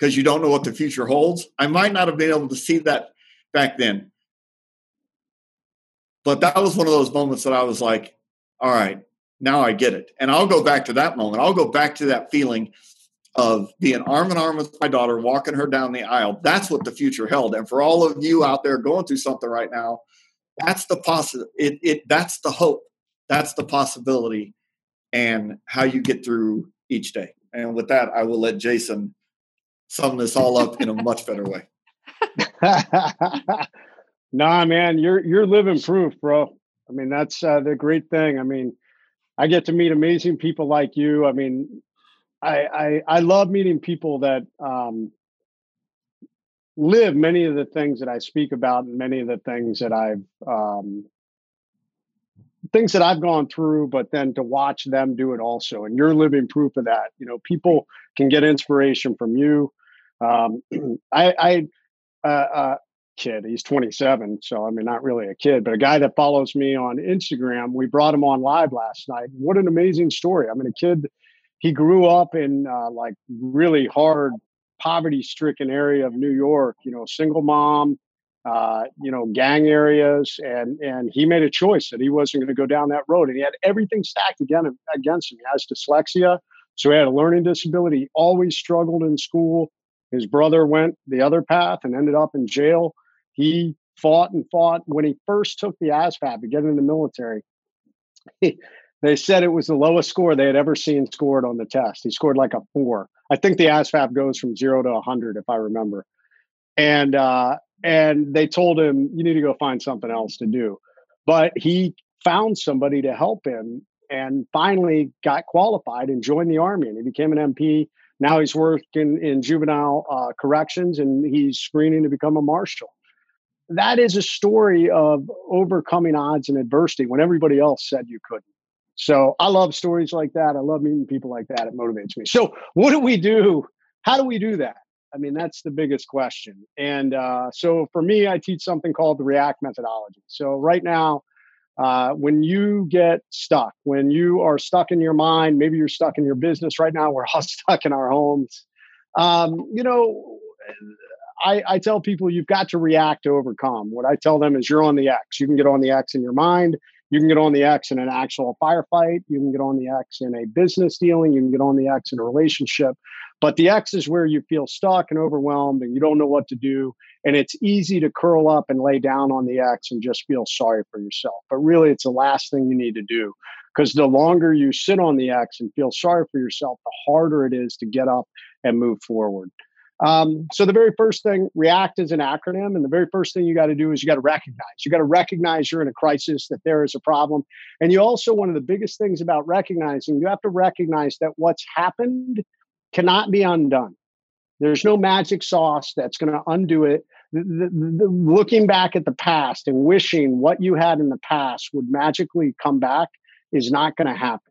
because you don't know what the future holds. I might not have been able to see that back then. But that was one of those moments that I was like, all right, now I get it. And I'll go back to that moment. I'll go back to that feeling of being arm in arm with my daughter, walking her down the aisle. That's what the future held. And for all of you out there going through something right now, that's the possible it, it that's the hope. That's the possibility and how you get through each day. And with that, I will let Jason sum this all up in a much better way. <laughs> <laughs> nah, man, you're you're living proof, bro. I mean, that's uh, the great thing. I mean, I get to meet amazing people like you. I mean, I I, I love meeting people that um, live many of the things that I speak about, and many of the things that I've um, things that I've gone through, but then to watch them do it also. And you're living proof of that. You know, people can get inspiration from you. Um, <clears throat> I, I uh, uh, kid, he's 27, so I mean, not really a kid, but a guy that follows me on Instagram. We brought him on live last night. What an amazing story! I mean, a kid, he grew up in uh, like really hard, poverty-stricken area of New York. You know, single mom. Uh, you know, gang areas, and and he made a choice that he wasn't going to go down that road, and he had everything stacked again against him. He has dyslexia, so he had a learning disability. He always struggled in school his brother went the other path and ended up in jail. He fought and fought. When he first took the ASVAB to get in the military, they said it was the lowest score they had ever seen scored on the test. He scored like a four. I think the ASVAB goes from zero to 100, if I remember. And uh, and they told him you need to go find something else to do. But he found somebody to help him and finally got qualified and joined the army and he became an MP now he's working in juvenile uh, corrections and he's screening to become a marshal. That is a story of overcoming odds and adversity when everybody else said you couldn't. So I love stories like that. I love meeting people like that. It motivates me. So what do we do? How do we do that? I mean, that's the biggest question. And uh, so for me, I teach something called the React methodology. So right now, uh, when you get stuck, when you are stuck in your mind, maybe you're stuck in your business right now, we're all <laughs> stuck in our homes. Um, you know, I, I tell people you've got to react to overcome. What I tell them is you're on the X. You can get on the X in your mind. You can get on the X in an actual firefight. You can get on the X in a business dealing. You can get on the X in a relationship. But the X is where you feel stuck and overwhelmed and you don't know what to do. And it's easy to curl up and lay down on the X and just feel sorry for yourself. But really, it's the last thing you need to do because the longer you sit on the X and feel sorry for yourself, the harder it is to get up and move forward. Um, so the very first thing, react is an acronym, and the very first thing you got to do is you got to recognize. You got to recognize you're in a crisis, that there is a problem, and you also one of the biggest things about recognizing, you have to recognize that what's happened cannot be undone. There's no magic sauce that's going to undo it. The, the, the, looking back at the past and wishing what you had in the past would magically come back is not going to happen.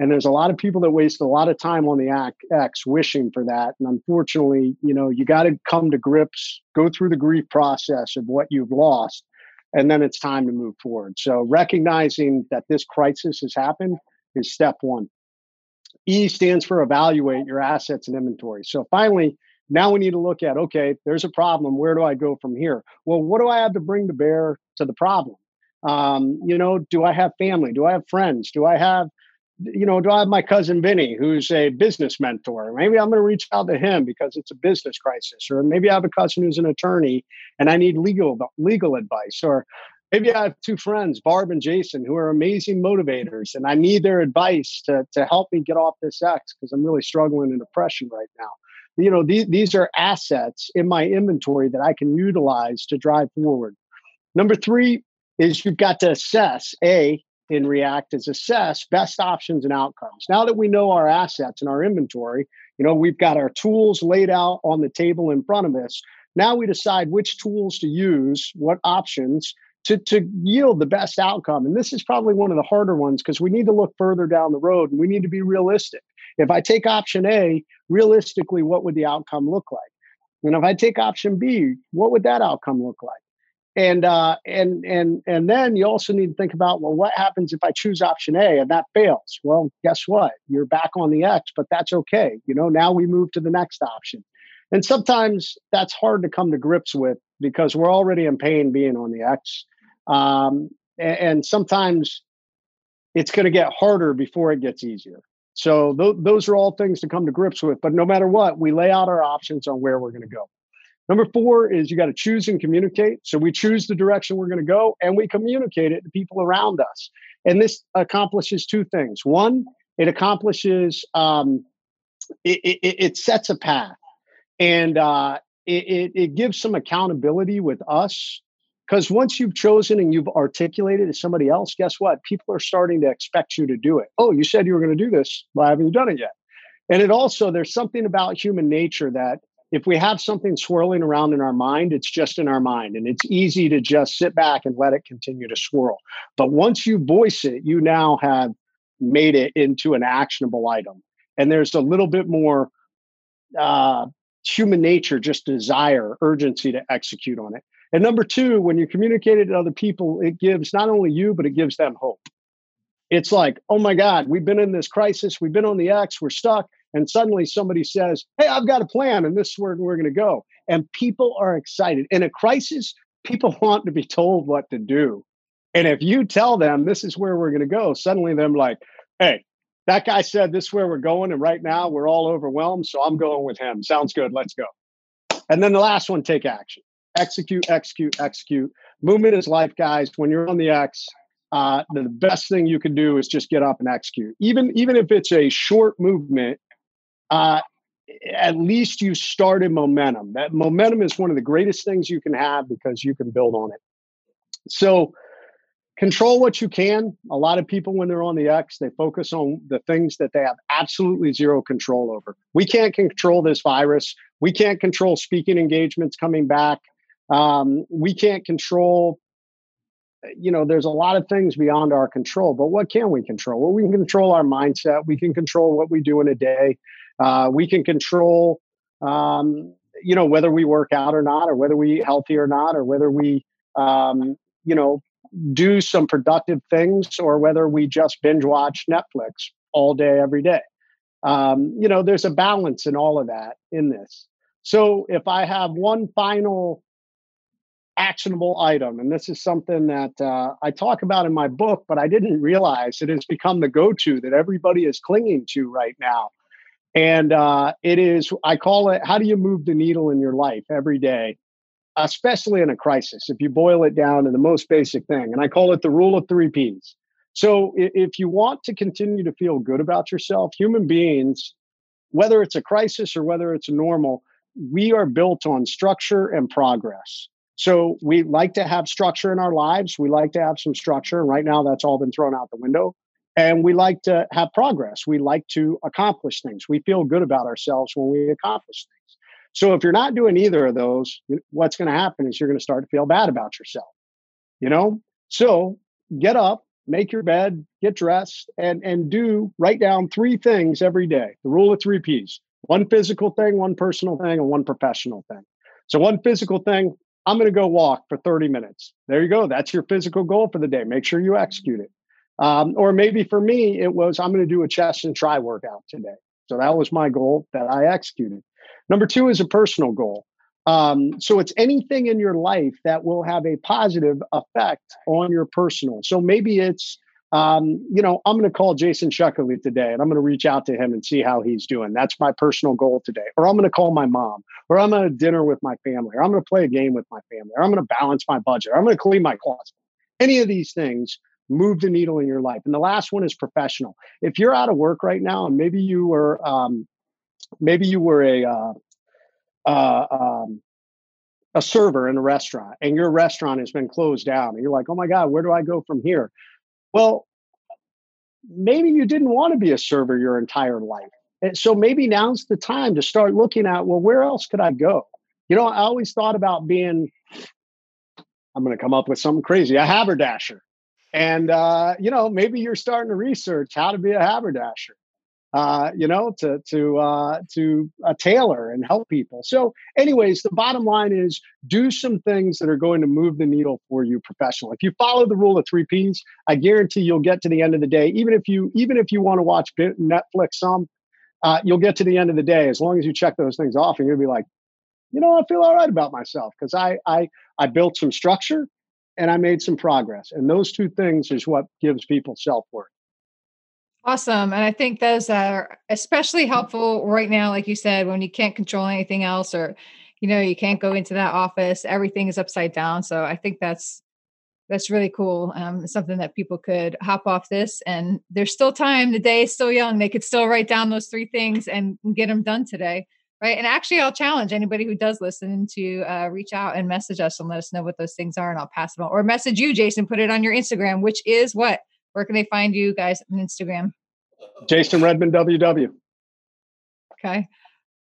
And there's a lot of people that waste a lot of time on the X wishing for that. And unfortunately, you know, you got to come to grips, go through the grief process of what you've lost, and then it's time to move forward. So recognizing that this crisis has happened is step one. E stands for evaluate your assets and inventory. So finally, now we need to look at okay, there's a problem. Where do I go from here? Well, what do I have to bring to bear to the problem? Um, you know, do I have family? Do I have friends? Do I have, you know, do I have my cousin Vinny, who's a business mentor? Maybe I'm going to reach out to him because it's a business crisis, or maybe I have a cousin who's an attorney and I need legal legal advice, or maybe I have two friends, Barb and Jason, who are amazing motivators, and I need their advice to, to help me get off this X because I'm really struggling in depression right now. You know, these, these are assets in my inventory that I can utilize to drive forward. Number three is you've got to assess A in React is assess best options and outcomes. Now that we know our assets and our inventory, you know, we've got our tools laid out on the table in front of us. Now we decide which tools to use, what options to, to yield the best outcome. And this is probably one of the harder ones because we need to look further down the road and we need to be realistic. If I take option A, realistically, what would the outcome look like? And if I take option B, what would that outcome look like? And uh, and and and then you also need to think about well, what happens if I choose option A and that fails? Well, guess what? You're back on the X, but that's okay. You know, now we move to the next option. And sometimes that's hard to come to grips with because we're already in pain being on the X. Um, and, and, sometimes it's going to get harder before it gets easier. So th- those are all things to come to grips with. But no matter what, we lay out our options on where we're going to go. Number four is you got to choose and communicate. So we choose the direction we're going to go and we communicate it to people around us. And this accomplishes two things. One, it accomplishes, um, it, it, it sets a path and uh, it, it, gives some accountability with us because once you've chosen and you've articulated to somebody else guess what people are starting to expect you to do it oh you said you were going to do this why haven't you done it yet and it also there's something about human nature that if we have something swirling around in our mind it's just in our mind and it's easy to just sit back and let it continue to swirl. But once you voice it you now have made it into an actionable item. And there's a little bit more uh, human nature just desire urgency to execute on it. And number two when you communicate it to other people it gives not only you but it gives them hope. It's like oh my god we've been in this crisis we've been on the x we're stuck and suddenly somebody says hey i've got a plan and this is where we're going to go. And people are excited. In a crisis people <laughs> want to be told what to do. And if you tell them this is where we're going to go suddenly they're like hey that guy said this is where we're going and right now we're all overwhelmed so i'm going with him. Sounds good. Let's go. And then the last one take action. Execute execute execute. Movement is life guys. When you're on the x uh, the best thing you can do is just get up and execute. Even even if it's a short movement uh, at least you started momentum that momentum is one of the greatest things you can have because you can build on it so control what you can. A lot of people, when they're on the X, they focus on the things that they have absolutely zero control over. We can't control this virus. We can't control speaking engagements coming back. Um, we can't control, you know, there's a lot of things beyond our control, but what can we control? Well, we can control our mindset. We can control what we do in a day. Uh, we can control, um, you know, whether we work out or not, or whether we eat healthy or not, or whether we, um, you know, do some productive things or whether we just binge watch Netflix all day, every day. Um, you know, there's a balance in all of that in this. So if I have one final actionable item, and this is something that uh, I talk about in my book, but I didn't realize it has become the go to that everybody is clinging to right now. And uh, it is, I call it, how do you move the needle in your life every day? especially in a crisis, if you boil it down to the most basic thing. And I call it the rule of three P's. So if you want to continue to feel good about yourself, human beings, whether it's a crisis or whether it's normal, we are built on structure and progress. So we like to have structure in our lives. We like to have some structure. And right now, that's all been thrown out the window. And we like to have progress. We like to accomplish things. We feel good about ourselves when we accomplish things. So if you're not doing either of those, what's going to happen is you're going to start to feel bad about yourself. You know? So get up, make your bed, get dressed, and and do write down three things every day. The rule of three P's: one physical thing, one personal thing, and one professional thing. So one physical thing, I'm going to go walk for 30 minutes. There you go. That's your physical goal for the day. Make sure you execute it. Um, or maybe for me, it was I'm going to do a chest and tri workout today. So that was my goal that I executed. Number two is a personal goal. Um, so it's anything in your life that will have a positive effect on your personal. So maybe it's, um, you know, I'm going to call Jason Schechterly today and I'm going to reach out to him and see how he's doing. That's my personal goal today. Or I'm going to call my mom, or I'm going to dinner with my family, or I'm going to play a game with my family, or I'm going to balance my budget, or I'm going to clean my closet. Any of these things move the needle in your life. And the last one is professional. If you're out of work right now and maybe you were, um, maybe you were a, uh, uh, um, a server in a restaurant and your restaurant has been closed down and you're like, oh my God, where do I go from here? Well, maybe you didn't want to be a server your entire life. And so maybe now's the time to start looking at, well, where else could I go? You know, I always thought about being, I'm going to come up with something crazy, a haberdasher. And, uh, you know, maybe you're starting to research how to be a haberdasher uh, you know, to to uh, to a tailor and help people. So, anyways, the bottom line is do some things that are going to move the needle for you professionally. If you follow the rule of three P's, I guarantee you'll get to the end of the day. Even if you even if you want to watch Netflix some, uh, you'll get to the end of the day as long as you check those things off, and you'll be like, you know, I feel all right about myself because I I I built some structure and I made some progress, and those two things is what gives people self worth. Awesome. And I think those are especially helpful right now, like you said, when you can't control anything else or, you know, you can't go into that office, everything is upside down. So I think that's that's really cool. Um, something that people could hop off this and there's still time. The day is still young. They could still write down those three things and get them done today. Right. And actually, I'll challenge anybody who does listen to uh, reach out and message us and let us know what those things are, and I'll pass it on. Or message you, Jason, put it on your Instagram, which is what? Where can they find you guys on Instagram? Jason Redman WW. Okay.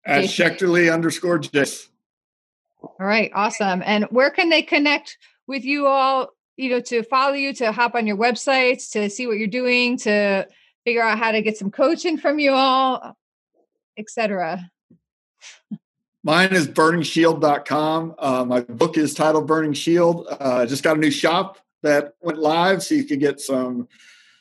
At Schechterly underscore Jace. All right, awesome. And where can they connect with you all? You know, to follow you, to hop on your websites, to see what you're doing, to figure out how to get some coaching from you all, etc. Mine is burningshield.com. Uh, my book is titled Burning Shield. Uh, just got a new shop that went live, so you can get some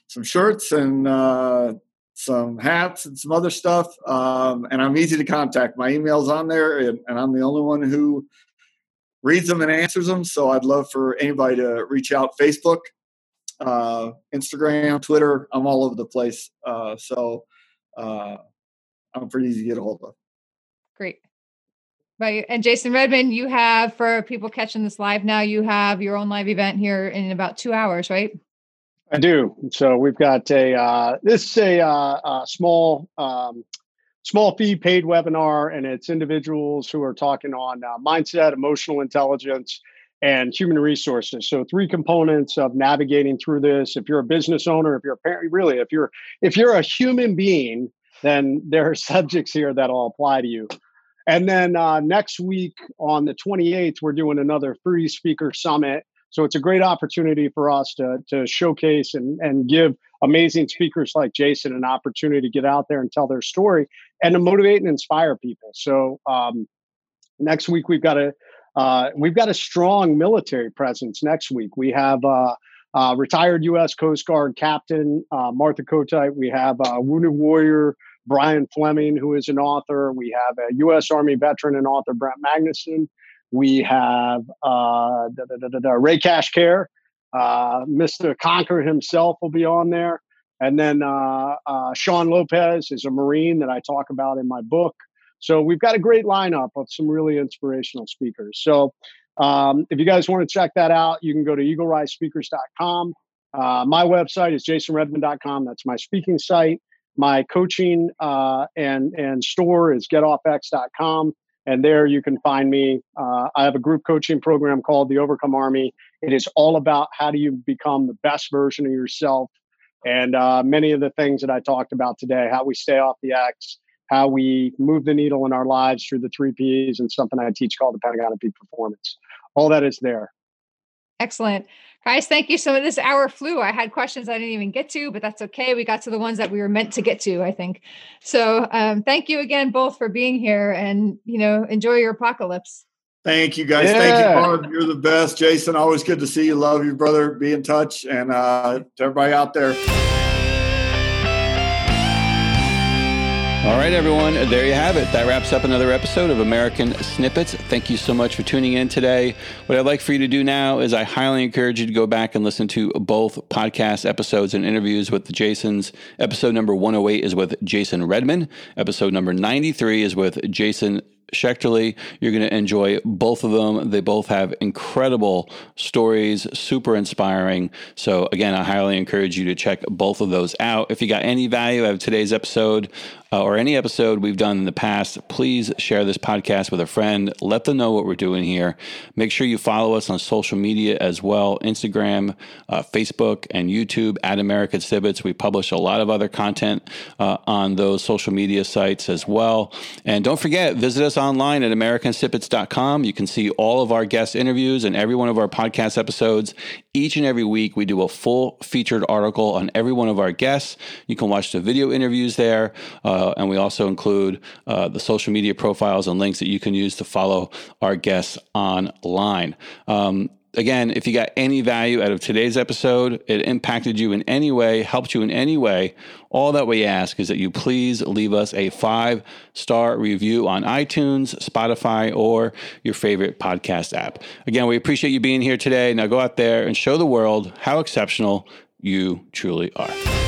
some shirts and uh, some hats and some other stuff. Um, and I'm easy to contact. My email's on there, and, and, I'm the only one who reads them and answers them. So I'd love for anybody to reach out. Facebook, uh, Instagram, Twitter. I'm all over the place. Uh, so uh, I'm pretty easy to get a hold of. Great. Right. And Jason Redman, you have for people catching this live now, you have your own live event here in about two hours, right? I do. So we've got a uh, this is a, uh, a small um, small fee paid webinar, and it's individuals who are talking on uh, mindset, emotional intelligence, and human resources. So three components of navigating through this. If you're a business owner, if you're a parent, really, if you're if you're a human being, then there are <laughs> subjects here that'll apply to you. And then uh, next week on the 28th, we're doing another free speaker summit so it's a great opportunity for us to, to showcase and, and give amazing speakers like Jason an opportunity to get out there and tell their story and to motivate and inspire people. So um, next week we've got a uh, we've got a strong military presence. Next week we have uh, uh, retired U.S. Coast Guard Captain uh, Martha Kotite. We have a wounded warrior Brian Fleming, who is an author. We have a U.S. Army veteran and author Brent Magnuson. We have uh, da, da, da, Ray Cash Care. Uh, Mr. Conquer himself will be on there. And then uh, uh, Sean Lopez is a Marine that I talk about in my book. So we've got a great lineup of some really inspirational speakers. So um, if you guys want to check that out, you can go to eaglerisespeakers.com. Uh, my website is jasonredman.com. That's my speaking site. My coaching uh, and and store is getoffx.com. And there you can find me. Uh, I have a group coaching program called the Overcome Army. It is all about how do you become the best version of yourself. And uh, many of the things that I talked about today, how we stay off the X, how we move the needle in our lives through the three Ps, and something I teach called the Pentagon of Peak Performance. All that is there. Excellent. Guys, thank you so much. This hour flew. I had questions I didn't even get to, but that's okay. We got to the ones that we were meant to get to, I think. So um, thank you again both for being here and, you know, enjoy your apocalypse. Thank you guys. Yeah. Thank you, Barb. You're the best. Jason, always good to see you. Love you, brother. Be in touch. And uh, to everybody out there. All right, everyone, there you have it. That wraps up another episode of American Snippets. Thank you so much for tuning in today. What I'd like for you to do now is I highly encourage you to go back and listen to both podcast episodes and interviews with the Jasons. Episode number 108 is with Jason Redman. Episode number 93 is with Jason Schechterle. You're going to enjoy both of them. They both have incredible stories, super inspiring. So, again, I highly encourage you to check both of those out. If you got any value out of today's episode, uh, or any episode we've done in the past, please share this podcast with a friend. Let them know what we're doing here. Make sure you follow us on social media as well Instagram, uh, Facebook, and YouTube at American Snippets. We publish a lot of other content uh, on those social media sites as well. And don't forget, visit us online at AmericanSnippets.com. You can see all of our guest interviews and every one of our podcast episodes. Each and every week, we do a full featured article on every one of our guests. You can watch the video interviews there. Uh, and we also include uh, the social media profiles and links that you can use to follow our guests online. Um, again, if you got any value out of today's episode, it impacted you in any way, helped you in any way, all that we ask is that you please leave us a five star review on iTunes, Spotify, or your favorite podcast app. Again, we appreciate you being here today. Now go out there and show the world how exceptional you truly are.